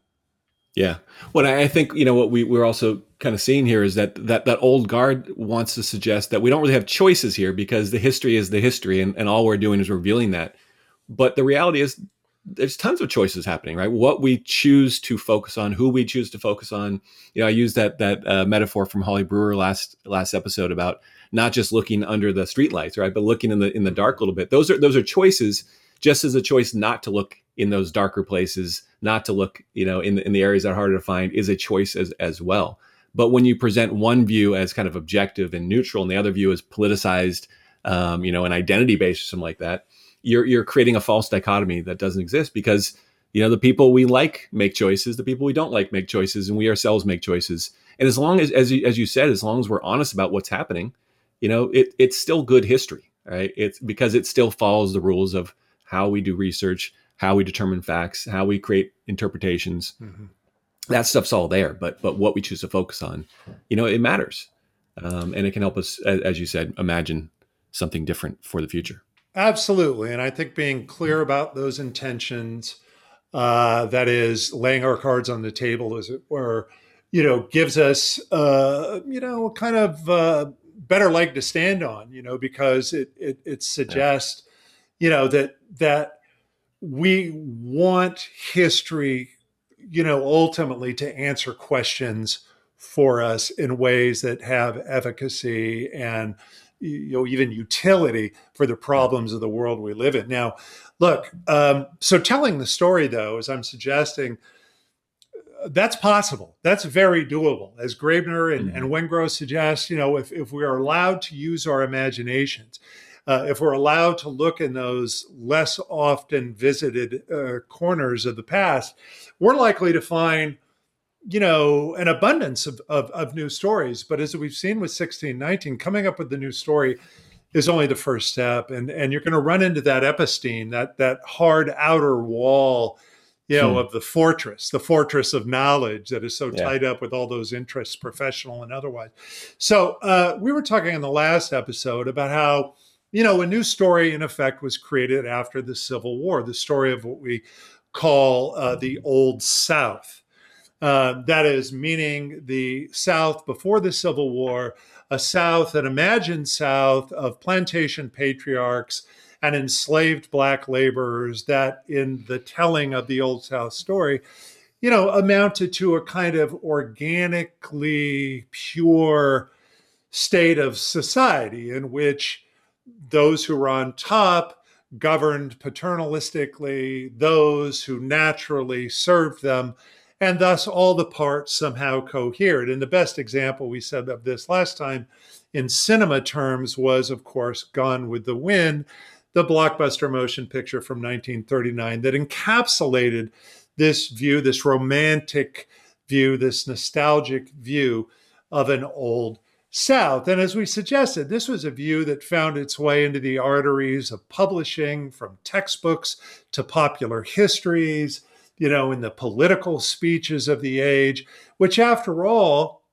Yeah. Well, I think you know what we we're also kind of seeing here is that that that old guard wants to suggest that we don't really have choices here because the history is the history, and, and all we're doing is revealing that. But the reality is, there's tons of choices happening, right? What we choose to focus on, who we choose to focus on. You know, I used that that uh, metaphor from Holly Brewer last last episode about not just looking under the streetlights, right, but looking in the in the dark a little bit. Those are those are choices, just as a choice not to look in those darker places, not to look, you know, in the, in the areas that are harder to find, is a choice as as well. But when you present one view as kind of objective and neutral, and the other view is politicized, um, you know, an identity based or something like that, you're you're creating a false dichotomy that doesn't exist because you know the people we like make choices, the people we don't like make choices, and we ourselves make choices. And as long as as you, as you said, as long as we're honest about what's happening, you know, it, it's still good history, right? It's because it still follows the rules of how we do research, how we determine facts, how we create interpretations. Mm-hmm. That stuff's all there, but but what we choose to focus on, you know, it matters, um, and it can help us, as, as you said, imagine something different for the future. Absolutely, and I think being clear about those intentions, uh, that is, laying our cards on the table, as it were, you know, gives us, uh, you know, a kind of uh, better leg to stand on, you know, because it it, it suggests, yeah. you know, that that we want history, you know, ultimately to answer questions for us in ways that have efficacy and you know even utility for the problems of the world we live in. Now, look, um, so telling the story though, as I'm suggesting that's possible. That's very doable. As Graeber and, mm-hmm. and Wengrow suggest, you know, if, if we are allowed to use our imaginations, uh, if we're allowed to look in those less often visited uh, corners of the past, we're likely to find, you know, an abundance of, of, of new stories. But as we've seen with 1619, coming up with the new story is only the first step. And, and you're going to run into that episteme, that, that hard outer wall you know, hmm. of the fortress, the fortress of knowledge that is so yeah. tied up with all those interests, professional and otherwise. So uh, we were talking in the last episode about how, you know, a new story in effect was created after the Civil War, the story of what we call uh, the Old South. Uh, that is, meaning the South before the Civil War, a South, an imagined South of plantation patriarchs and enslaved black laborers that in the telling of the Old South story, you know, amounted to a kind of organically pure state of society in which those who were on top governed paternalistically, those who naturally served them, and thus all the parts somehow cohered. And the best example we said of this last time in cinema terms was, of course, Gone with the Wind, the blockbuster motion picture from 1939 that encapsulated this view, this romantic view, this nostalgic view of an old South. And as we suggested, this was a view that found its way into the arteries of publishing, from textbooks to popular histories, you know, in the political speeches of the age, which, after all,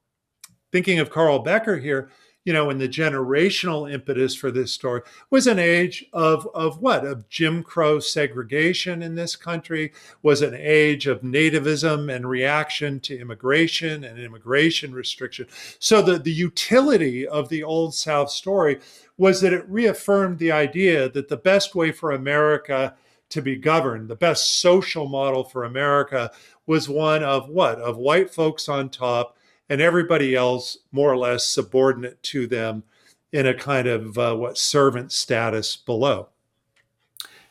thinking of Carl Becker here, you know, and the generational impetus for this story was an age of, of what? Of Jim Crow segregation in this country, was an age of nativism and reaction to immigration and immigration restriction. So the, the utility of the Old South story was that it reaffirmed the idea that the best way for America to be governed, the best social model for America was one of what? Of white folks on top and everybody else more or less subordinate to them in a kind of uh, what servant status below.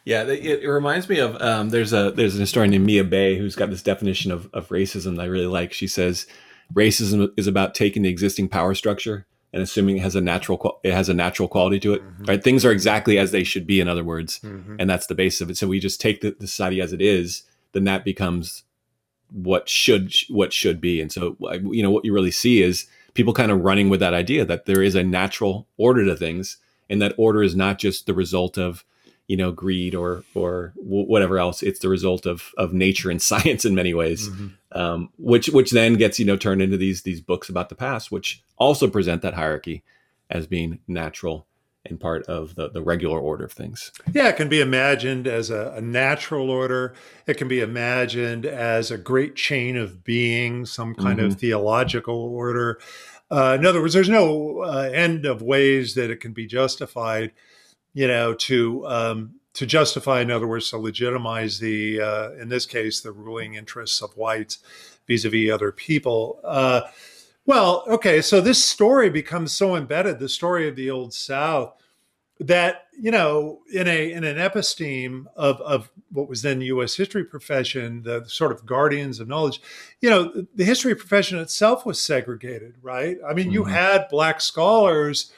Yeah, it, it reminds me of um, there's a there's an historian named Mia Bay who's got this definition of, of racism that I really like. She says racism is about taking the existing power structure and assuming it has a natural it has a natural quality to it. Mm-hmm. Right, things are exactly as they should be. In other words, mm-hmm. and that's the base of it. So we just take the, the society as it is, then that becomes what should what should be. And so you know what you really see is people kind of running with that idea that there is a natural order to things, and that order is not just the result of you know greed or or whatever else it's the result of of nature and [LAUGHS] science in many ways mm-hmm. um, which which then gets you know turned into these these books about the past which also present that hierarchy as being natural and part of the, the regular order of things. Yeah, it can be imagined as a, a, natural order. It can be imagined as a great chain of being, some kind mm-hmm. of theological order. Uh, in other words, there's no uh, end of ways that it can be justified you know, to um, to justify, in other words, to legitimize the, uh, in this case, the ruling interests of whites vis-a-vis other people. Well, okay, so this story becomes so embedded, the story of the Old South, that you know, in a in an episteme of of what was then the U.S. history profession, the sort of guardians of knowledge, you know, the history profession itself was segregated, right? I mean, mm-hmm. you had black scholars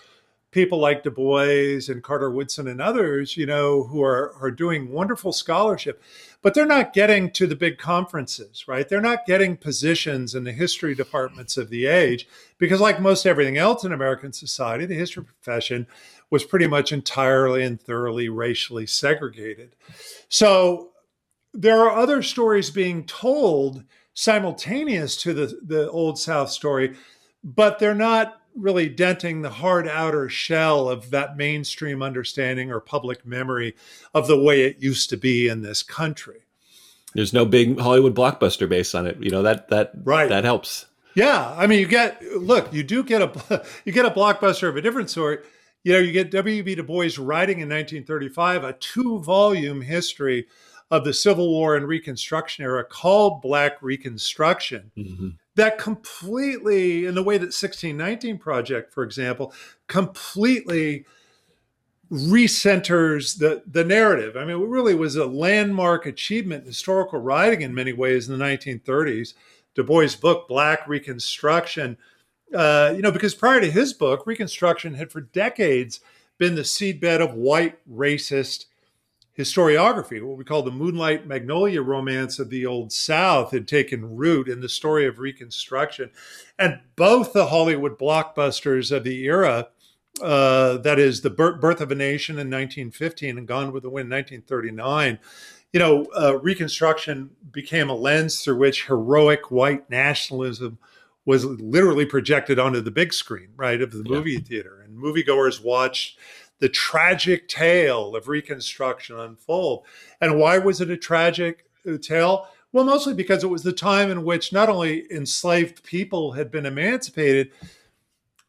people like Du Bois and Carter Woodson and others, you know, who are, are doing wonderful scholarship, but they're not getting to the big conferences, right? They're not getting positions in the history departments of the age because, like most everything else in American society, the history profession was pretty much entirely and thoroughly racially segregated. So there are other stories being told simultaneous to the, the Old South story, but they're not really denting the hard outer shell of that mainstream understanding or public memory of the way it used to be in this country. There's no big Hollywood blockbuster based on it. You know that that right. that helps. Yeah, I mean, you get look, you do get a [LAUGHS] you get a blockbuster of a different sort. You know, you get W.B. Du Bois writing in 1935 a two volume history of the Civil War and Reconstruction era called Black Reconstruction. Mm-hmm that completely, in the way that 1619 Project, for example, completely recenters the, the narrative. I mean, it really was a landmark achievement in historical writing in many ways in the 1930s. Du Bois' book, Black Reconstruction, uh, you know, because prior to his book, Reconstruction had for decades been the seedbed of white racist historiography, what we call the Moonlight Magnolia romance of the Old South, had taken root in the story of Reconstruction. And both the Hollywood blockbusters of the era, uh, that is, The Birth of a Nation in 1915 and Gone with the Wind in 1939, you know, uh, Reconstruction became a lens through which heroic white nationalism was literally projected onto the big screen, right, of the movie yeah. theater. And moviegoers watched the tragic tale of Reconstruction unfold. And why was it a tragic uh, tale? Well, mostly because it was the time in which not only enslaved people had been emancipated,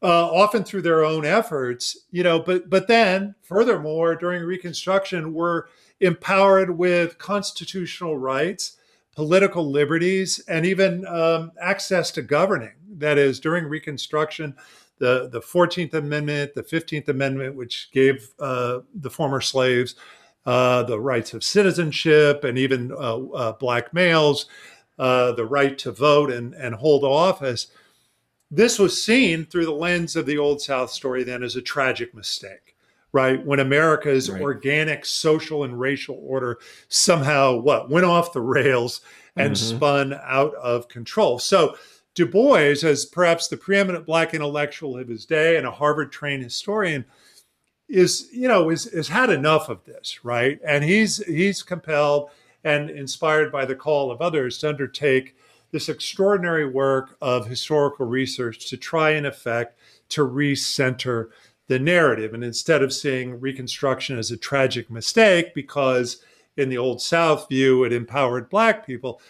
uh, often through their own efforts, you know, but but then furthermore, during Reconstruction, were empowered with constitutional rights, political liberties, and even um, access to governing. That is, during Reconstruction, the, the 14th Amendment, the 15th Amendment, which gave uh, the former slaves uh, the rights of citizenship and even uh, uh black males uh, the right to vote and, and hold office. This was seen through the lens of the Old South story then as a tragic mistake, right? When America's right. organic social and racial order somehow what went off the rails and mm-hmm. spun out of control. So Du Bois, as perhaps the preeminent black intellectual of his day and a Harvard trained historian, is you know is has had enough of this, right? And he's he's compelled and inspired by the call of others to undertake this extraordinary work of historical research to try in effect to recenter the narrative. And instead of seeing Reconstruction as a tragic mistake because in the Old South view it empowered Black people,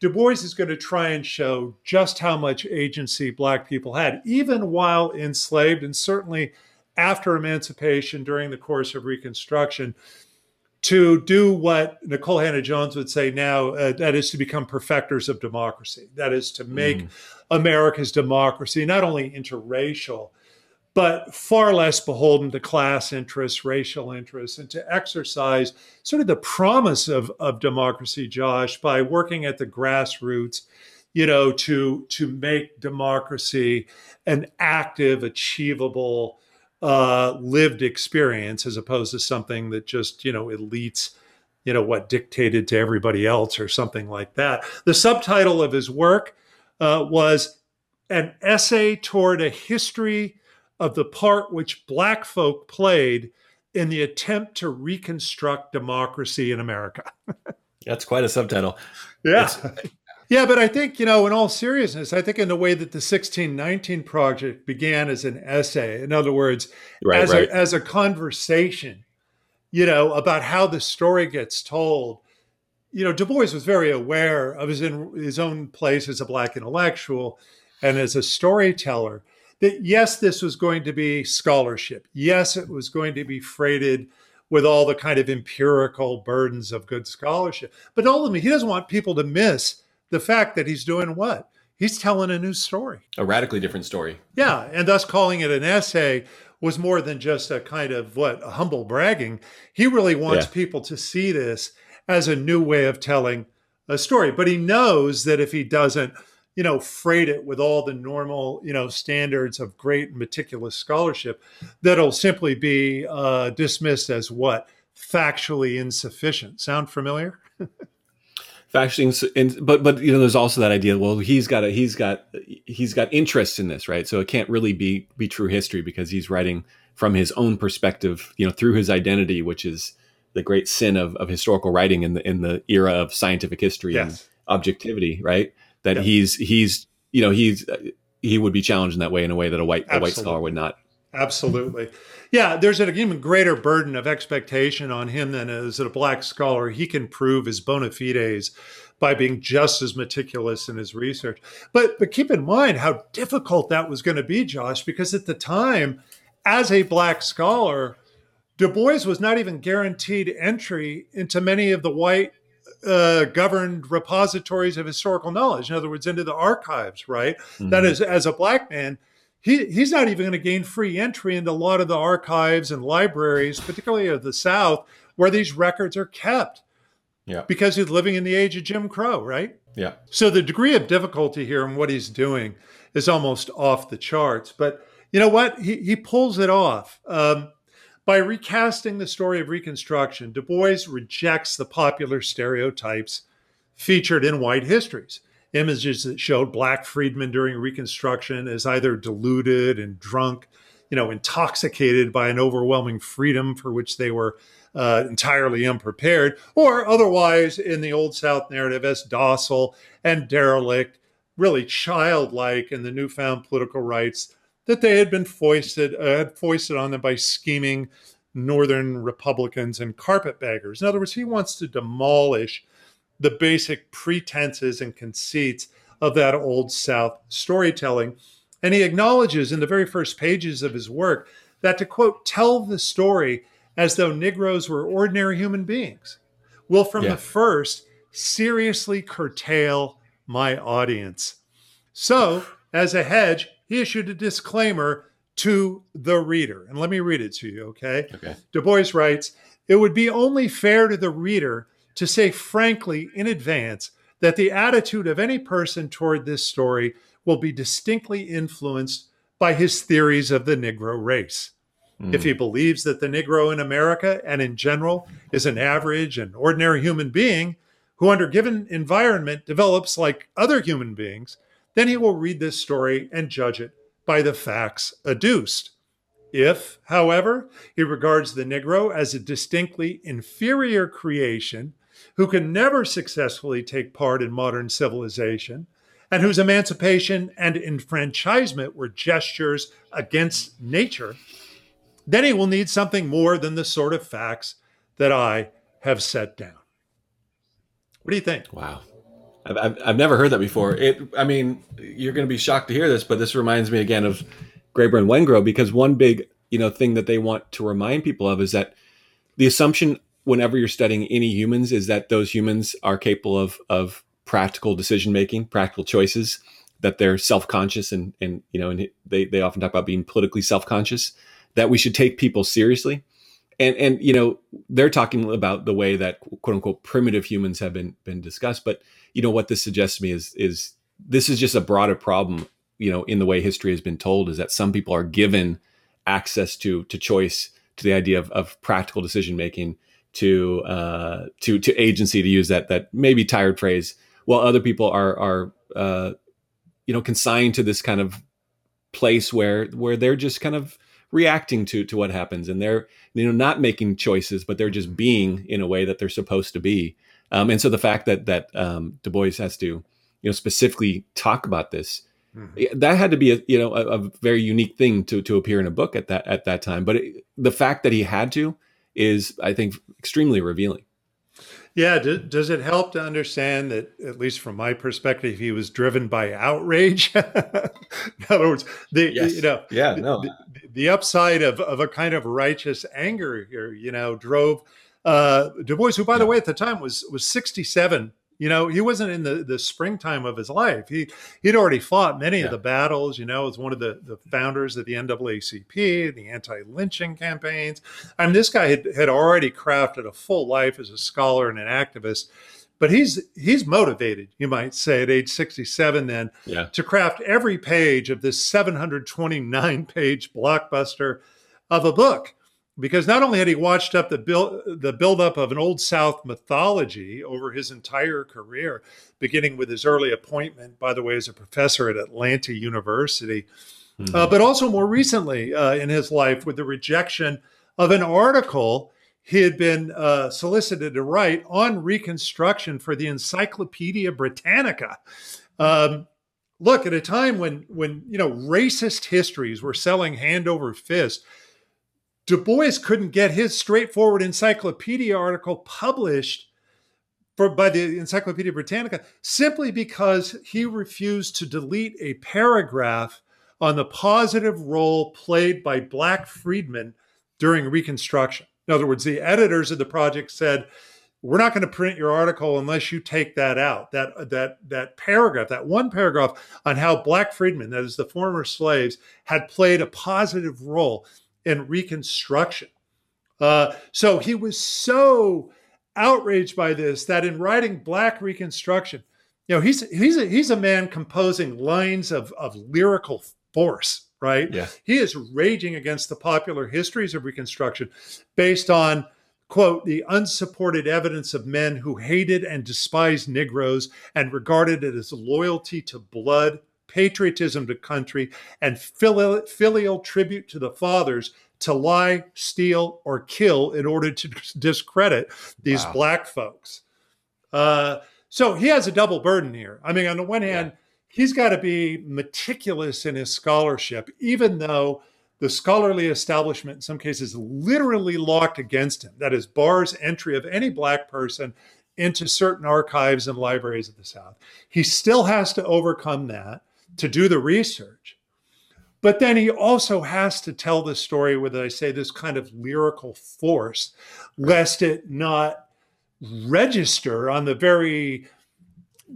Du Bois is going to try and show just how much agency Black people had, even while enslaved, and certainly after emancipation during the course of Reconstruction, to do what Nikole Hannah Jones would say now uh, that is to become perfecters of democracy. That is to make mm. America's democracy not only interracial, but far less beholden to class interests, racial interests, and to exercise sort of the promise of, of democracy, Josh, by working at the grassroots, you know, to to make democracy an active, achievable, uh, lived experience as opposed to something that just, you know, elites you know what dictated to everybody else or something like that. The subtitle of his work uh, was an essay toward a history of the part which black folk played in the attempt to reconstruct democracy in america [LAUGHS] that's quite a subtitle yeah yeah but i think you know in all seriousness i think in the way that the 1619 project began as an essay in other words right, as, right. A, as a conversation you know, about how the story gets told. You know, Du Bois was very aware of his in, his own place as a black intellectual and as a storyteller. That yes, this was going to be scholarship. Yes, it was going to be freighted with all the kind of empirical burdens of good scholarship. But ultimately, he doesn't want people to miss the fact that he's doing what? He's telling a new story, a radically different story. Yeah, and thus calling it an essay was more than just a kind of what a humble bragging. He really wants yeah. people to see this as a new way of telling a story. But he knows that if he doesn't, you know, freight it with all the normal, you know, standards of great meticulous scholarship, that'll simply be uh, dismissed as what factually insufficient. Sound familiar? [LAUGHS] factually, but but you know, there's also that idea. Well, he's got a he's got he's got interest in this, right? So it can't really be be true history because he's writing from his own perspective, you know, through his identity, which is the great sin of, of historical writing in the in the era of scientific history yes. and objectivity, right? That yeah. he's he's you know he's he would be challenged in that way in a way that a white Absolutely. a white scholar would not. Absolutely. Yeah, there's an even greater burden of expectation on him than as a black scholar. He can prove his bona fides by being just as meticulous in his research. But but keep in mind how difficult that was going to be, Josh, because at the time, as a black scholar, Du Bois was not even guaranteed entry into many of the white uh, governed repositories of historical knowledge. In other words, into the archives, right? Mm-hmm. That is, as a black man, he, he's not even going to gain free entry into a lot of the archives and libraries, particularly of the South, where these records are kept. Yeah. Because he's living in the age of Jim Crow, right? Yeah. So the degree of difficulty here and what he's doing is almost off the charts. But you know what? He, he pulls it off. Um, by recasting the story of Reconstruction, Du Bois rejects the popular stereotypes featured in white histories. Images that showed black freedmen during Reconstruction as either deluded and drunk, you know, intoxicated by an overwhelming freedom for which they were uh, entirely unprepared, or otherwise in the Old South narrative as docile and derelict, really childlike in the newfound political rights that they had been foisted uh, foisted on them by scheming Northern Republicans and carpetbaggers. In other words, he wants to demolish the basic pretenses and conceits of that old South storytelling. And he acknowledges in the very first pages of his work that to quote, tell the story as though Negroes were ordinary human beings will from yeah. the first seriously curtail my audience. So, as a hedge, he issued a disclaimer to the reader. And let me read it to you, okay? Okay. Du Bois writes, it would be only fair to the reader to say frankly in advance that the attitude of any person toward this story will be distinctly influenced by his theories of the Negro race. Mm. If he believes that the Negro in America and in general is an average and ordinary human being who, under given environment, develops like other human beings, then he will read this story and judge it by the facts adduced. If, however, he regards the Negro as a distinctly inferior creation who can never successfully take part in modern civilization, and whose emancipation and enfranchisement were gestures against nature, then he will need something more than the sort of facts that I have set down. What do you think? Wow. I've, I've never heard that before. It, I mean, you're going to be shocked to hear this, but this reminds me again of Graeber and Wengrow because one big, you know, thing that they want to remind people of is that the assumption whenever you're studying any humans is that those humans are capable of of practical decision making, practical choices, that they're self-conscious and and you know and they they often talk about being politically self-conscious that we should take people seriously and and you know they're talking about the way that quote unquote primitive humans have been been discussed but you know what this suggests to me is is this is just a broader problem you know in the way history has been told is that some people are given access to to choice to the idea of, of practical decision making to uh, to to agency to use that that maybe tired phrase while other people are are uh, you know consigned to this kind of place where where they're just kind of reacting to to what happens and they're you know not making choices but they're just being in a way that they're supposed to be um, and so the fact that that um, du bois has to you know specifically talk about this mm-hmm. that had to be a you know a, a, very unique thing to to appear in a book at that at that time but it, the fact that he had to is i think extremely revealing yeah, do, does it help to understand that, at least from my perspective, he was driven by outrage? [LAUGHS] in other words, the yes. you know, yeah, no, the, the, upside of, of a kind of righteous anger here, you know, drove uh, Du Bois, who, by yeah. the way, at the time was was sixty seven you know, he wasn't in the, the springtime of his life. He he'd already fought many yeah. of the battles. You know, was one of the, the founders of the NAACP, the anti-lynching campaigns. I mean, this guy had, had already crafted a full life as a scholar and an activist. But he's he's motivated, you might say, at age 67 then yeah. to craft every page of this 729 page blockbuster of a book because not only had he watched up the build the buildup of an old South mythology over his entire career, beginning with his early appointment, by the way, as a professor at Atlanta University, mm-hmm. uh, but also more recently uh, in his life with the rejection of an article he had been uh, solicited to write on Reconstruction for the Encyclopedia Britannica. Um, look, at a time when when you know racist histories were selling hand over fist Du Bois couldn't get his straightforward encyclopedia article published for, by the Encyclopedia Britannica simply because he refused to delete a paragraph on the positive role played by black freedmen during Reconstruction. In other words, the editors of the project said, we're not going to print your article unless you take that out that that that paragraph that one paragraph on how black freedmen that is the former slaves had played a positive role in Reconstruction. Uh, so he was so outraged by this that in writing Black Reconstruction, you know, he's he's a, he's a man composing lines of of lyrical force, right? Yeah. He is raging against the popular histories of Reconstruction based on quote the unsupported evidence of men who hated and despised Negroes and regarded it as loyalty to blood patriotism to country, and filial, filial tribute to the fathers to lie, steal, or kill in order to discredit these wow. black folks. Uh, so he has a double burden here. I mean, on the one hand, yeah. He's got to be meticulous in his scholarship, even though the scholarly establishment, in some cases, literally locked against him. That is, bars entry of any black person into certain archives and libraries of the South. He still has to overcome that to do the research. But then he also has to tell the story with, I say, this kind of lyrical force, lest it not register on the very,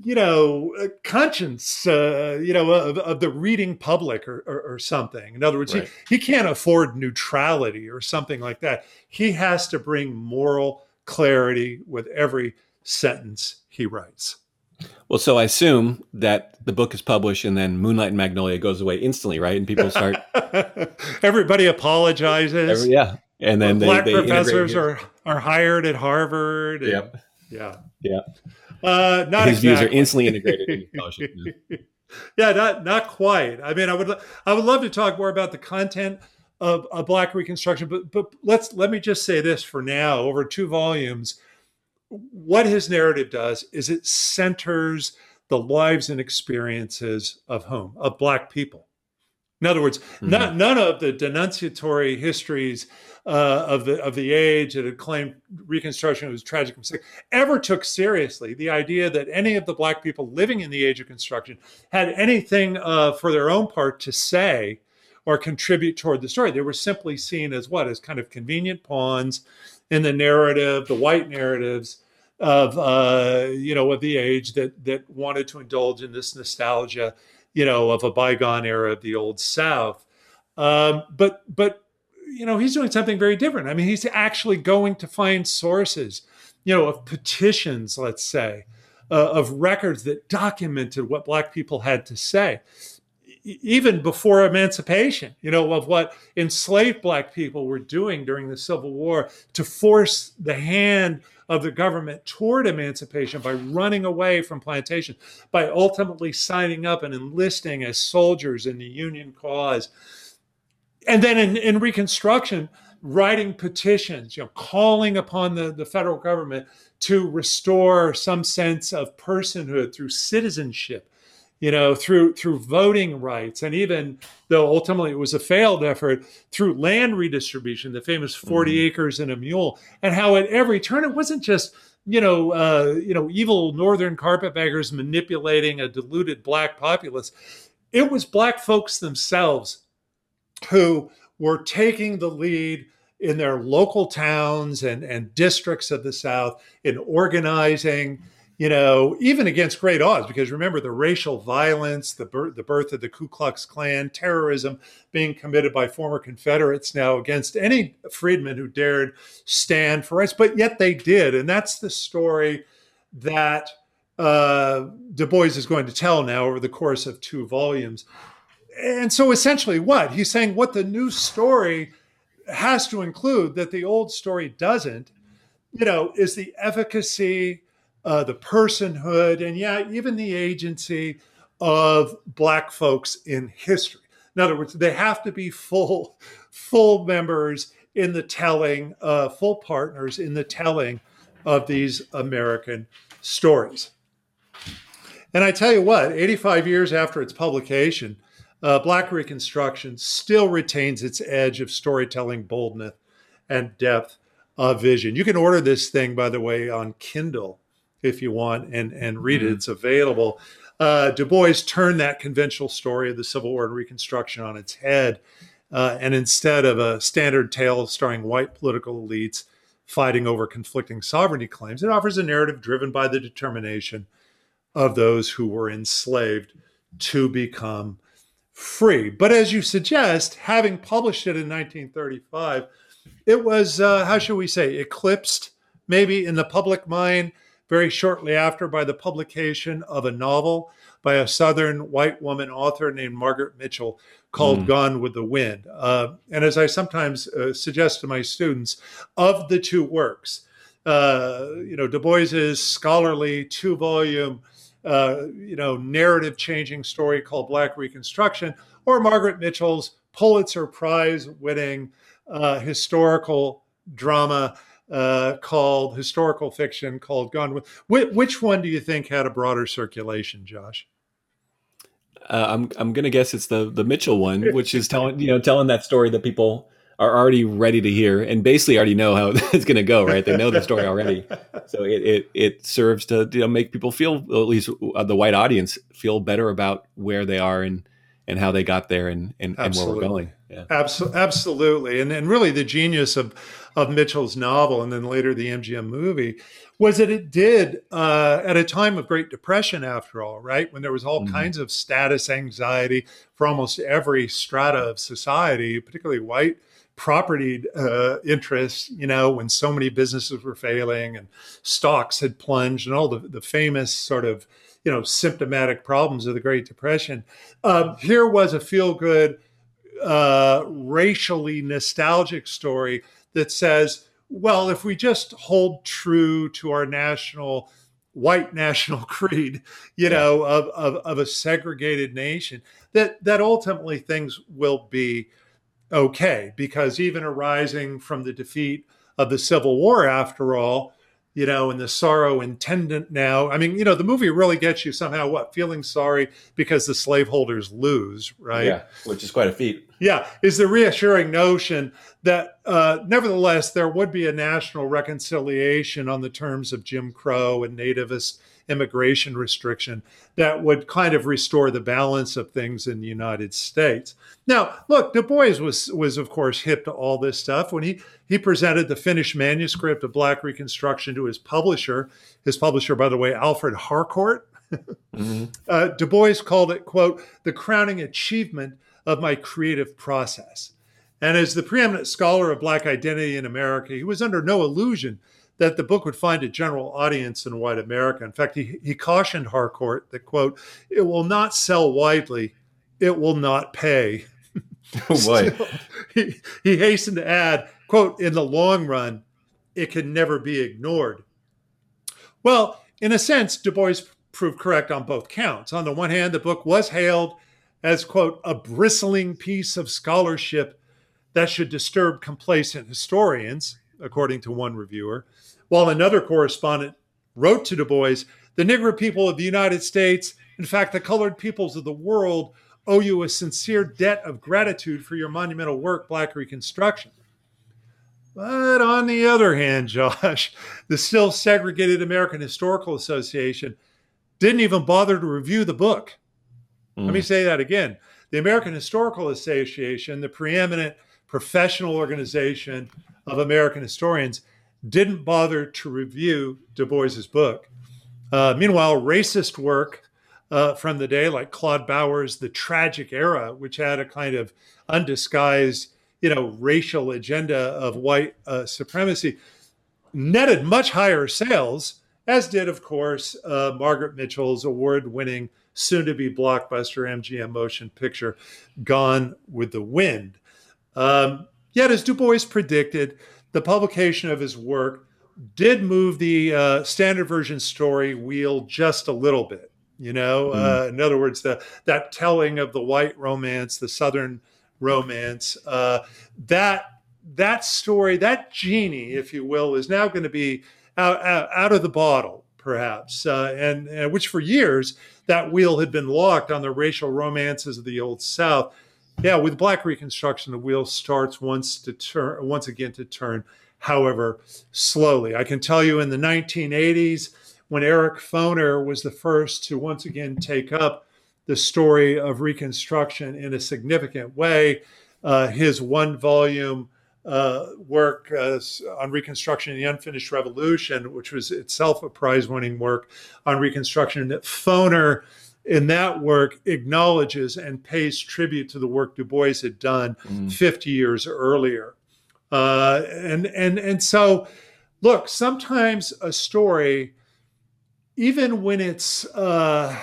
you know, uh, conscience, uh, you know, of, of, the reading public or, or, or something. In other words, right. he, he can't afford neutrality or something like that. He has to bring moral clarity with every sentence he writes. Well, so I assume that the book is published and then Moonlight and Magnolia goes away instantly, right? And people start. [LAUGHS] Everybody apologizes. Every, yeah, and then they, black they professors are are hired at Harvard. And, yep. Yeah. Yeah. Uh, not his exactly. views are instantly integrated. In [LAUGHS] yeah, not not quite. I mean, I would I would love to talk more about the content of, of Black Reconstruction, but but let's let me just say this for now. Over two volumes, what his narrative does is it centers the lives and experiences of whom? Of Black people. In other words, mm-hmm. not, none of the denunciatory histories uh, of the of the age that had claimed Reconstruction was tragic mistake ever took seriously the idea that any of the Black people living in the age of Construction had anything uh, for their own part to say or contribute toward the story. They were simply seen as what? As kind of convenient pawns in the narrative, the white narratives of uh, you know of the age that that wanted to indulge in this nostalgia you know, of a bygone era of the old South. Um, but but you know, he's doing something very different. I mean, he's actually going to find sources, you know, of petitions, let's say, uh, of records that documented what Black people had to say even before emancipation, you know, of what enslaved black people were doing during the Civil War to force the hand of the government toward emancipation by running away from plantation, by ultimately signing up and enlisting as soldiers in the Union cause. And then in, in Reconstruction, writing petitions, you know, calling upon the, the federal government to restore some sense of personhood through citizenship you know, through through voting rights, and even though ultimately it was a failed effort, through land redistribution, the famous 40 mm-hmm. acres and a mule, and how at every turn it wasn't just you know, uh, you know, evil northern carpetbaggers manipulating a deluded black populace. It was black folks themselves who were taking the lead in their local towns and, and districts of the South in organizing you know, even against great odds, because remember the racial violence, the birth, the birth of the Ku Klux Klan, terrorism being committed by former Confederates now against any freedman who dared stand for rights, but yet they did, and that's the story that uh, Du Bois is going to tell now over the course of two volumes. And so, essentially, what he's saying, what the new story has to include that the old story doesn't, you know, is the efficacy uh, the personhood, and yeah, even the agency of Black folks in history. In other words, they have to be full, full members in the telling, uh, full partners in the telling of these American stories. And I tell you what, 85 years after its publication, uh, Black Reconstruction still retains its edge of storytelling boldness and depth of vision. You can order this thing, by the way, on Kindle if you want and and read mm-hmm. it. It's available. Uh, du Bois turned that conventional story of the Civil War and Reconstruction on its head, uh, and instead of a standard tale starring white political elites fighting over conflicting sovereignty claims, it offers a narrative driven by the determination of those who were enslaved to become free. But as you suggest, having published it in 1935, it was, uh, how should we say, eclipsed maybe in the public mind very shortly after by the publication of a novel by a Southern white woman author named Margaret Mitchell called mm. Gone with the Wind. Uh, and as I sometimes uh, suggest to my students, of the two works, uh, you know, Du Bois's scholarly two volume, uh, you know, narrative changing story called Black Reconstruction, or Margaret Mitchell's Pulitzer Prize winning uh, historical drama uh, called historical fiction called Gone with. Which one do you think had a broader circulation, Josh? Uh, I'm I'm gonna guess it's the the Mitchell one, which is telling you know telling that story that people are already ready to hear and basically already know how [LAUGHS] it's going to go. Right? They know the story already, so it it, it serves to you know make people feel at least uh, the white audience feel better about where they are and and how they got there and and, and where we're going. Yeah. Absolutely, absolutely, and and really the genius of of Mitchell's novel and then later the MGM movie was that it did uh, at a time of Great Depression, after all, right when there was all mm-hmm. kinds of status anxiety for almost every strata of society, particularly white property uh, interests, you know, when so many businesses were failing and stocks had plunged and all the, the famous sort of, you know, symptomatic problems of the Great Depression. Um, here was a feel good uh, racially nostalgic story that says, well, if we just hold true to our national white national [LAUGHS] creed, you know, of, of, of a segregated nation, that that ultimately things will be okay. Because even arising from the defeat of the Civil War, after all, you know, and the sorrow intendant now. I mean, you know, the movie really gets you somehow what feeling sorry because the slaveholders lose, right? Yeah, which is quite a feat. Yeah, is the reassuring notion that uh, nevertheless there would be a national reconciliation on the terms of Jim Crow and nativist immigration restriction that would kind of restore the balance of things in the United States. Now, look, Du Bois was was of course hip to all this stuff when he he presented the finished manuscript of Black Reconstruction to his publisher. His publisher, by the way, Alfred Harcourt. [LAUGHS] mm-hmm. uh, Du Bois called it, quote, the crowning achievement of my creative process. And as the preeminent scholar of Black identity in America, he was under no illusion that the book would find a general audience in white America. In fact, he, he cautioned Harcourt that, quote, it will not sell widely, it will not pay. [LAUGHS] Oh boy. [LAUGHS] he, he hastened to add, quote, in the long run, it can never be ignored. Well, in a sense, Du Bois proved correct on both counts. On the one hand, the book was hailed as, quote, a bristling piece of scholarship that should disturb complacent historians, according to one reviewer, while another correspondent wrote to Du Bois, the Negro people of the United States, in fact, the colored peoples of the world, owe you a sincere debt of gratitude for your monumental work, Black Reconstruction. But on the other hand, [LAUGHS] Josh, the still segregated American Historical Association didn't even bother to review the book. Mm. Let me mm. say that again. The American Historical Association, the preeminent professional organization of American historians, didn't bother to review Du Bois's book. Uh, meanwhile, racist work uh, from the day, like Claude Bowers' The Tragic Era, which had a kind of undisguised you know, racial agenda of white uh, supremacy, netted much higher sales, as did, of course, uh, Margaret Mitchell's award-winning, soon-to-be blockbuster MGM motion picture, Gone with the Wind. Um, yet, as Du Bois predicted, the publication of his work did move the uh, standard version story wheel just a little bit. You know, mm. uh, in other words, the that telling of the white romance, the Southern romance. Uh, that that story, that genie, if you will, is now going to be out, out, out, of the bottle, perhaps, uh, and, and which for years that wheel had been locked on the racial romances of the old South. Yeah, with Black Reconstruction, the wheel starts once to turn once again to turn, however slowly. I can tell you in the 1980s, when Eric Foner was the first to once again take up the story of Reconstruction in a significant way. Uh, his one volume uh, work uh, on Reconstruction and the Unfinished Revolution, which was itself a prize winning work on Reconstruction, that Foner in that work acknowledges and pays tribute to the work Du Bois had done mm. 50 years earlier. Uh, and, and, and so, look, sometimes a story, even when it's uh,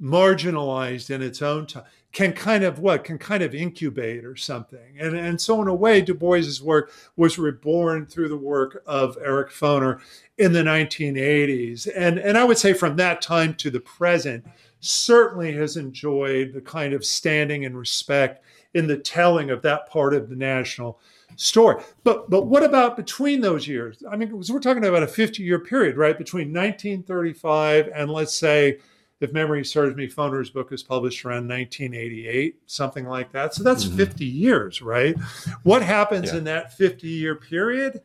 marginalized in its own time can kind of what can kind of incubate or something. And and so in a way du bois's work was reborn through the work of eric foner in the 1980s and and i would say from that time to the present certainly has enjoyed the kind of standing and respect in the telling of that part of the national story. But but what about between those years? I mean we're talking about a 50 year period right? Between 1935 and let's say if memory serves me, Foner's book was published around 1988, something like that. So that's mm-hmm. 50 years, right? What happens yeah. in that 50 year period?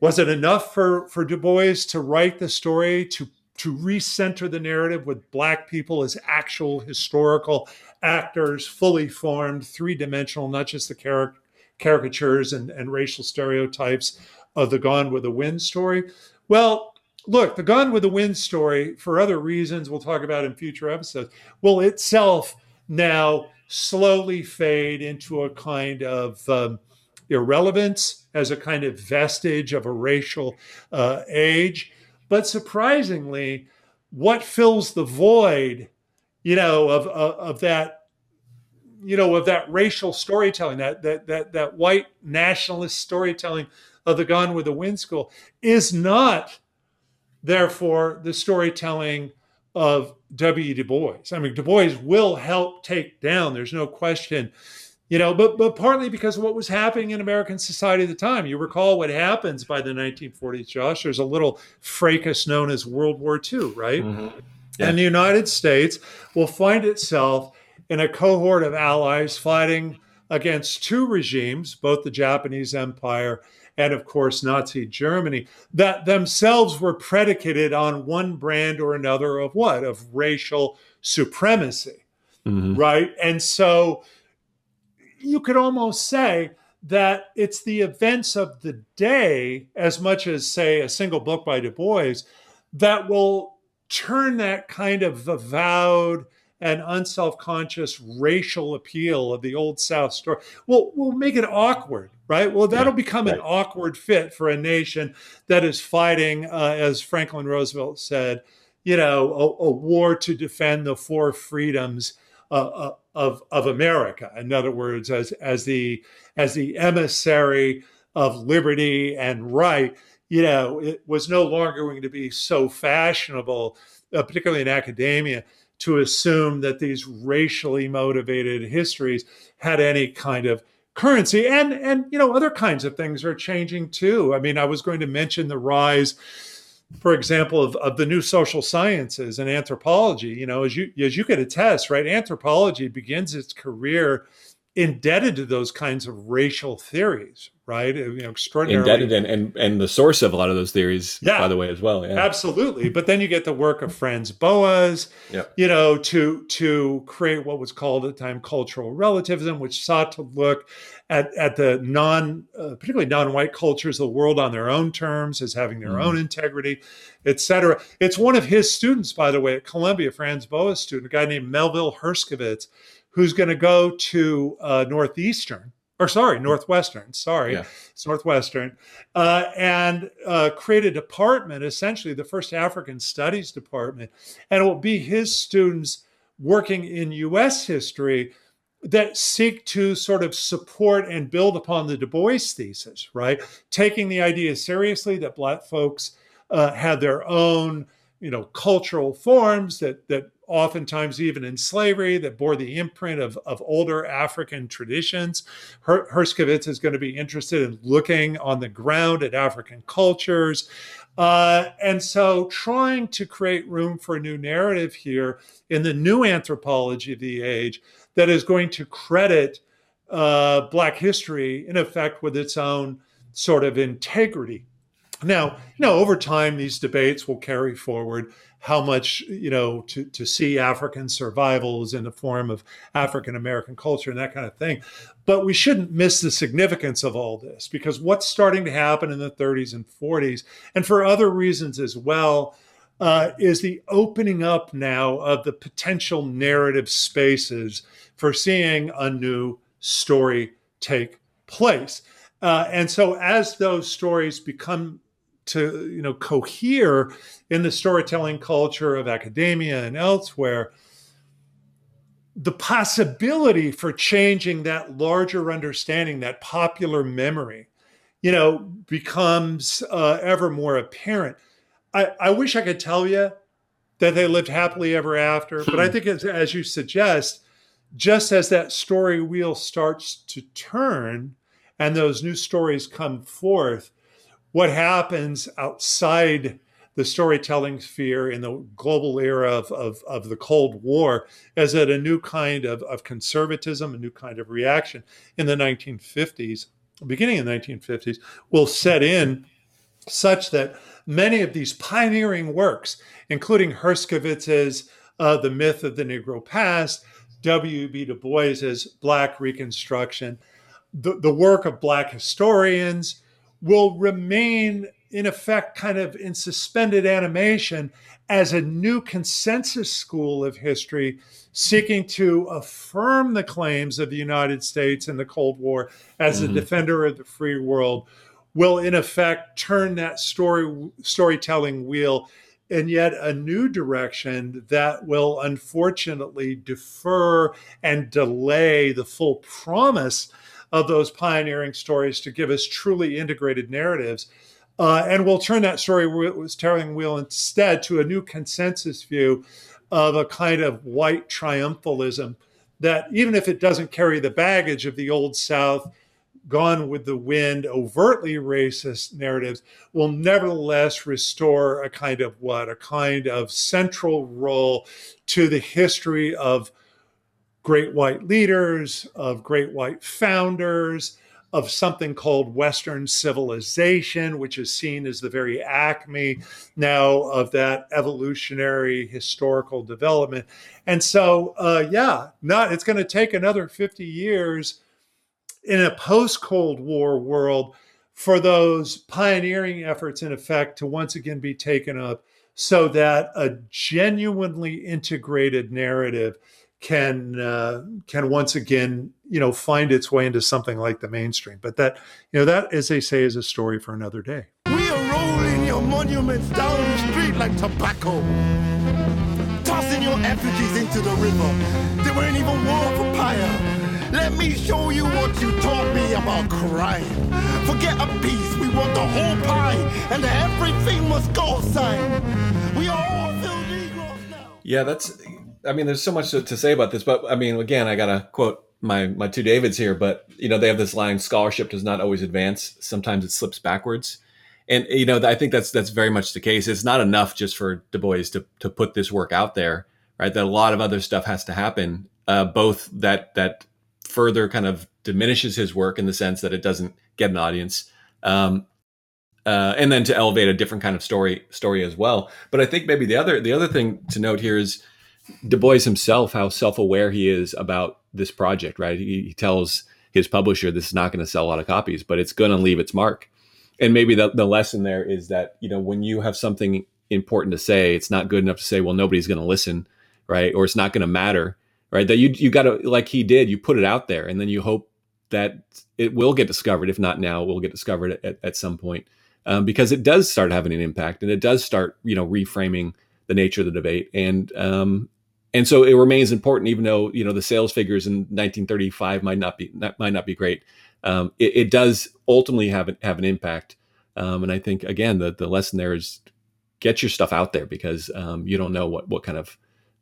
Was it enough for, for Du Bois to write the story, to, to recenter the narrative with Black people as actual historical actors, fully formed, three dimensional, not just the char- caricatures and, and racial stereotypes of the Gone with the Wind story? Well, look, the Gone with the Wind story, for other reasons we'll talk about in future episodes, will itself now slowly fade into a kind of um, irrelevance as a kind of vestige of a racial uh, age. But surprisingly, what fills the void, you know, of, of, of that you know of that racial storytelling that that that that white nationalist storytelling of the gone with the wind school is not therefore, the storytelling of W. Du Bois. I mean, Du Bois will help take down, there's no question, you know, but, but partly because of what was happening in American society at the time. You recall what happens by the 1940s, Josh. There's a little fracas known as World War II, right? Mm-hmm. Yeah. And the United States will find itself in a cohort of allies fighting against two regimes, both the Japanese Empire and of course Nazi Germany, that themselves were predicated on one brand or another of what? Of racial supremacy, mm-hmm. right? And so you could almost say that it's the events of the day, as much as, say, a single book by Du Bois, that will turn that kind of avowed and unself-conscious racial appeal of the old South story. We'll, we'll make it awkward, right? Well, that'll Yeah, become an awkward fit for a nation that is fighting, uh, as Franklin Roosevelt said, you know, a, a war to defend the four freedoms uh, uh, of of America. In other words, as as the as the emissary of liberty and right, you know, it was no longer going to be so fashionable, uh, particularly in academia, to assume that these racially motivated histories had any kind of currency and and you know other kinds of things are changing too. I mean i was going to mention the rise for example of, of the new social sciences and anthropology. You know as you as you could attest right anthropology begins its career indebted to those kinds of racial theories right you know extraordinarily Indebted and, and and the source of a lot of those theories, Yeah. by the way, as well. Yeah. Absolutely. But then you get the work of Franz Boas, Yep. you know, to to create what was called at the time cultural relativism, which sought to look at, at the non, uh, particularly non-white cultures of the world on their own terms as having their Mhm. own integrity, et cetera. It's one of his students, by the way, at Columbia, Franz Boas student, a guy named Melville Herskovits, who's going to go to uh, Northeastern, or sorry, Northwestern, sorry, Yeah. it's Northwestern, uh, and uh, create a department, essentially the first African Studies department, and it will be his students working in U.S. history that seek to sort of support and build upon the Du Bois thesis, right? Taking the idea seriously that Black folks uh, had their own, you know, cultural forms that that oftentimes even in slavery that bore the imprint of, of older African traditions. Her- Herskovits is going to be interested in looking on the ground at African cultures. Uh, and so trying to create room for a new narrative here in the new anthropology of the age that is going to credit uh, Black history, in effect, with its own sort of integrity. Now, you know, over time, these debates will carry forward how much, you know, to, to see African survivals in the form of African American culture and that kind of thing. But we shouldn't miss the significance of all this because what's starting to happen in the 30s and 40s, and for other reasons as well, uh, is the opening up now of the potential narrative spaces for seeing a new story take place. Uh, and so as those stories become to you know cohere in the storytelling culture of academia and elsewhere the possibility for changing that larger understanding that popular memory you know becomes uh, ever more apparent. I, I wish i could tell you that they lived happily ever after but i think as, as you suggest just as that story wheel starts to turn and those new stories come forth what happens outside the storytelling sphere in the global era of, of, of the Cold War is that a new kind of, of conservatism, a new kind of reaction in the 1950s, beginning in the 1950s, will set in such that many of these pioneering works, including Herskovits's uh, The Myth of the Negro Past, W.B. Du Bois's Black Reconstruction, the, the work of Black historians, will remain in effect kind of in suspended animation as a new consensus school of history seeking to affirm the claims of the United States in the Cold War as Mhm. a defender of the free world will in effect turn that story storytelling wheel in yet a new direction that will unfortunately defer and delay the full promise of those pioneering stories to give us truly integrated narratives. Uh, and we'll turn that story storytelling wheel instead to a new consensus view of a kind of white triumphalism that, even if it doesn't carry the baggage of the old South, gone with the wind, overtly racist narratives, will nevertheless restore a kind of what? A kind of central role to the history of great white leaders, of great white founders, of something called Western civilization, which is seen as the very acme now of that evolutionary historical development. And so, uh, yeah, not it's going to take another 50 years in a post Cold War world for those pioneering efforts, in effect, to once again be taken up so that a genuinely integrated narrative can uh, can once again you know find its way into something like the mainstream. But that you know that as they say is a story for another day. We are rolling your monuments down the street like tobacco, tossing your effigies into the river. They weren't even war for fire. Let me show you what you taught me about crime. Forget a piece, we want the whole pie, and everything must go sign. We are all Phil Negroes now. Yeah, that's. I mean, there's so much to, to say about this, but I mean, again, I gotta quote my my two Davids here. But you know, they have this line: "Scholarship does not always advance; sometimes it slips backwards." And you know, I think that's that's very much the case. It's not enough just for Du Bois to to put this work out there, right? That a lot of other stuff has to happen, uh, both that that further kind of diminishes his work in the sense that it doesn't get an audience. Um, uh, and then to elevate a different kind of story story as well. But I think maybe the other the other thing to note here is Du Bois himself, how self aware he is about this project. Right, he, he tells his publisher this is not going to sell a lot of copies, but it's going to leave its mark. And maybe the, the lesson there is that you know when you have something important to say, it's not good enough to say, well, nobody's going to listen, right, or it's not going to matter right? That you you got to like he did, you put it out there, and then you hope that it will get discovered. If not now, it will get discovered at, at some point um, because it does start having an impact, and it does start you know reframing the nature of the debate, and um, and so it remains important, even though you know the sales figures in 1935 might not be might not be great. Um, it, it, does ultimately have have an impact, um, and I think again the the lesson there is get your stuff out there because um, you don't know what what kind of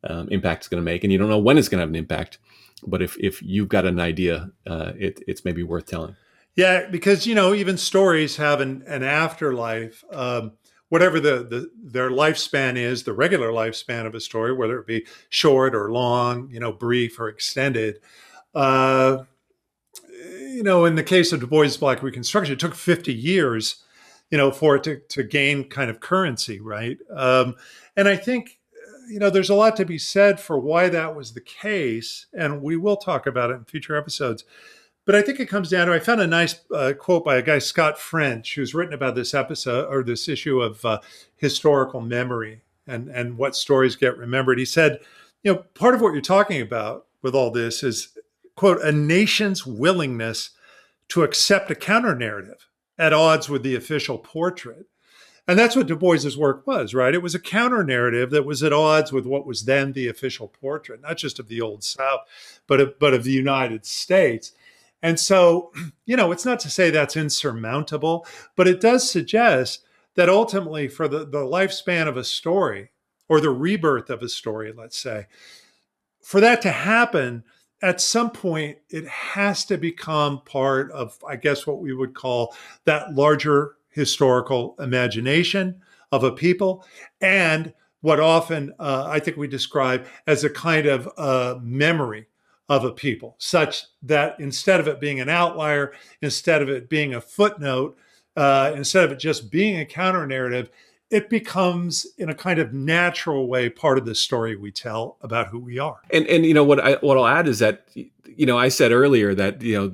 um, impact it's going to make, and you don't know when it's going to have an impact. But if if you've got an idea, uh, it, it's maybe worth telling. Yeah, because you know even stories have an, an afterlife. Um, whatever the, the their lifespan is, the regular lifespan of a story, whether it be short or long, you know, brief or extended. Uh, you know, in the case of Du Bois' Black Reconstruction, it took 50 years, you know, for it to, to gain kind of currency, right? Um, and I think you know, there's a lot to be said for why that was the case, and we will talk about it in future episodes. But I think it comes down to I found a nice uh, quote by a guy Scott French who's written about this episode or this issue of uh, historical memory and and what stories get remembered. He said, you know, part of what you're talking about with all this is quote a nation's willingness to accept a counter narrative at odds with the official portrait and that's what Du Bois's work was, right? It was a counter narrative that was at odds with what was then the official portrait, not just of the Old South, but of, but of the United States. And so, [CLEARS THROAT] you know, it's not to say that's insurmountable, but it does suggest that ultimately, for the, the lifespan of a story or the rebirth of a story, let's say, for that to happen, at some point, it has to become part of, I guess, what we would call that larger historical imagination of a people and what often uh, I think we describe as a kind of uh, memory of a people, such that instead of it being an outlier, instead of it being a footnote, uh, instead of it just being a counter narrative, it becomes in a kind of natural way part of the story we tell about who we are. And and you know what I what I'll add is that you know I said earlier that you know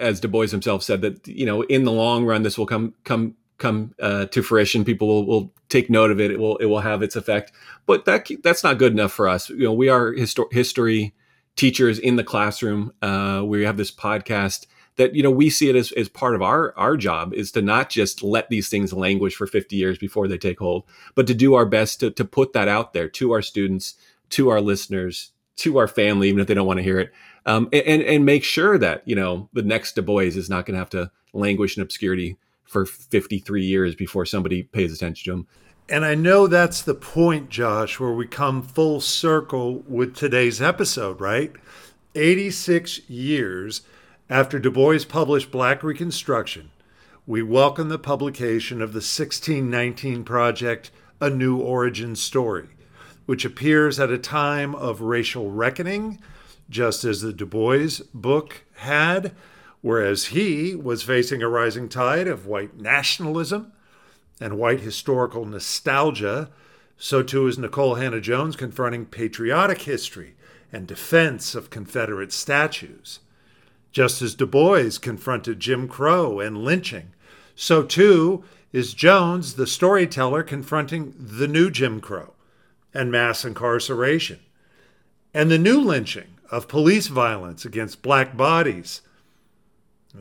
as Du Bois himself said that you know in the long run this will come come come uh, to fruition. People will, will take note of it. It will it will have its effect. But that that's not good enough for us. You know, we are histo- history teachers in the classroom. Uh, we have this podcast that you know we see it as, as part of our our job is to not just let these things languish for 50 years before they take hold, but to do our best to to put that out there to our students, to our listeners, to our family, even if they don't want to hear it um, and and make sure that you know the next Du Bois is not going to have to languish in obscurity for 53 years before somebody pays attention to him. And I know that's the point, Josh, where we come full circle with today's episode, right? 86 years after Du Bois published Black Reconstruction, we welcome the publication of the 1619 project, A New Origin Story, which appears at a time of racial reckoning just as the Du Bois book had, whereas he was facing a rising tide of white nationalism and white historical nostalgia, so too is Nikole Hannah-Jones confronting patriotic history and defense of Confederate statues. Just as Du Bois confronted Jim Crow and lynching, so too is Jones, the storyteller, confronting the new Jim Crow and mass incarceration, and the new lynching of police violence against black bodies.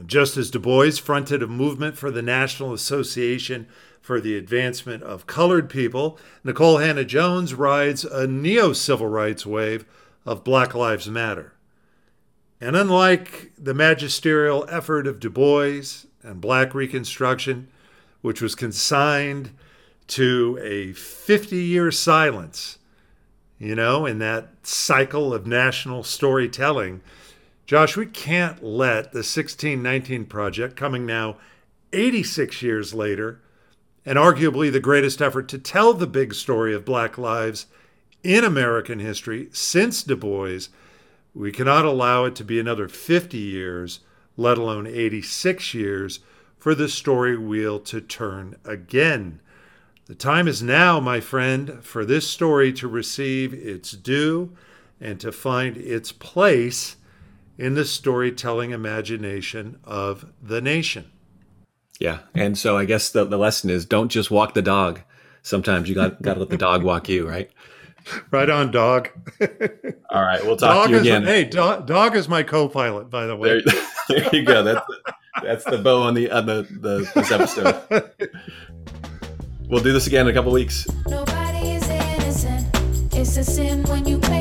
Just as Du Bois fronted a movement for the National Association for the Advancement of Colored People, Nikole Hannah Jones rides a neo civil rights wave of Black Lives Matter. And unlike the magisterial effort of Du Bois and Black Reconstruction, which was consigned to a 50 year silence, you know, in that cycle of national storytelling, Josh, we can't let the 1619 Project, coming now 86 years later, and arguably the greatest effort to tell the big story of Black lives in American history since Du Bois, we cannot allow it to be another 50 years, let alone 86 years, for the story wheel to turn again. The time is now, my friend, for this story to receive its due and to find its place in the storytelling imagination of the nation. Yeah. And so I guess the, the lesson is don't just walk the dog. Sometimes you got, got to let the dog walk you, right? [LAUGHS] Right on, dog. [LAUGHS] All right, we'll talk dog to you is, again. Hey, dog, dog is my co-pilot, by the way. There, [LAUGHS] there you go. That's the, that's the bow on the on the, the this episode. we'll do this again in a couple weeks. Nobody is innocent. It's a sin when you play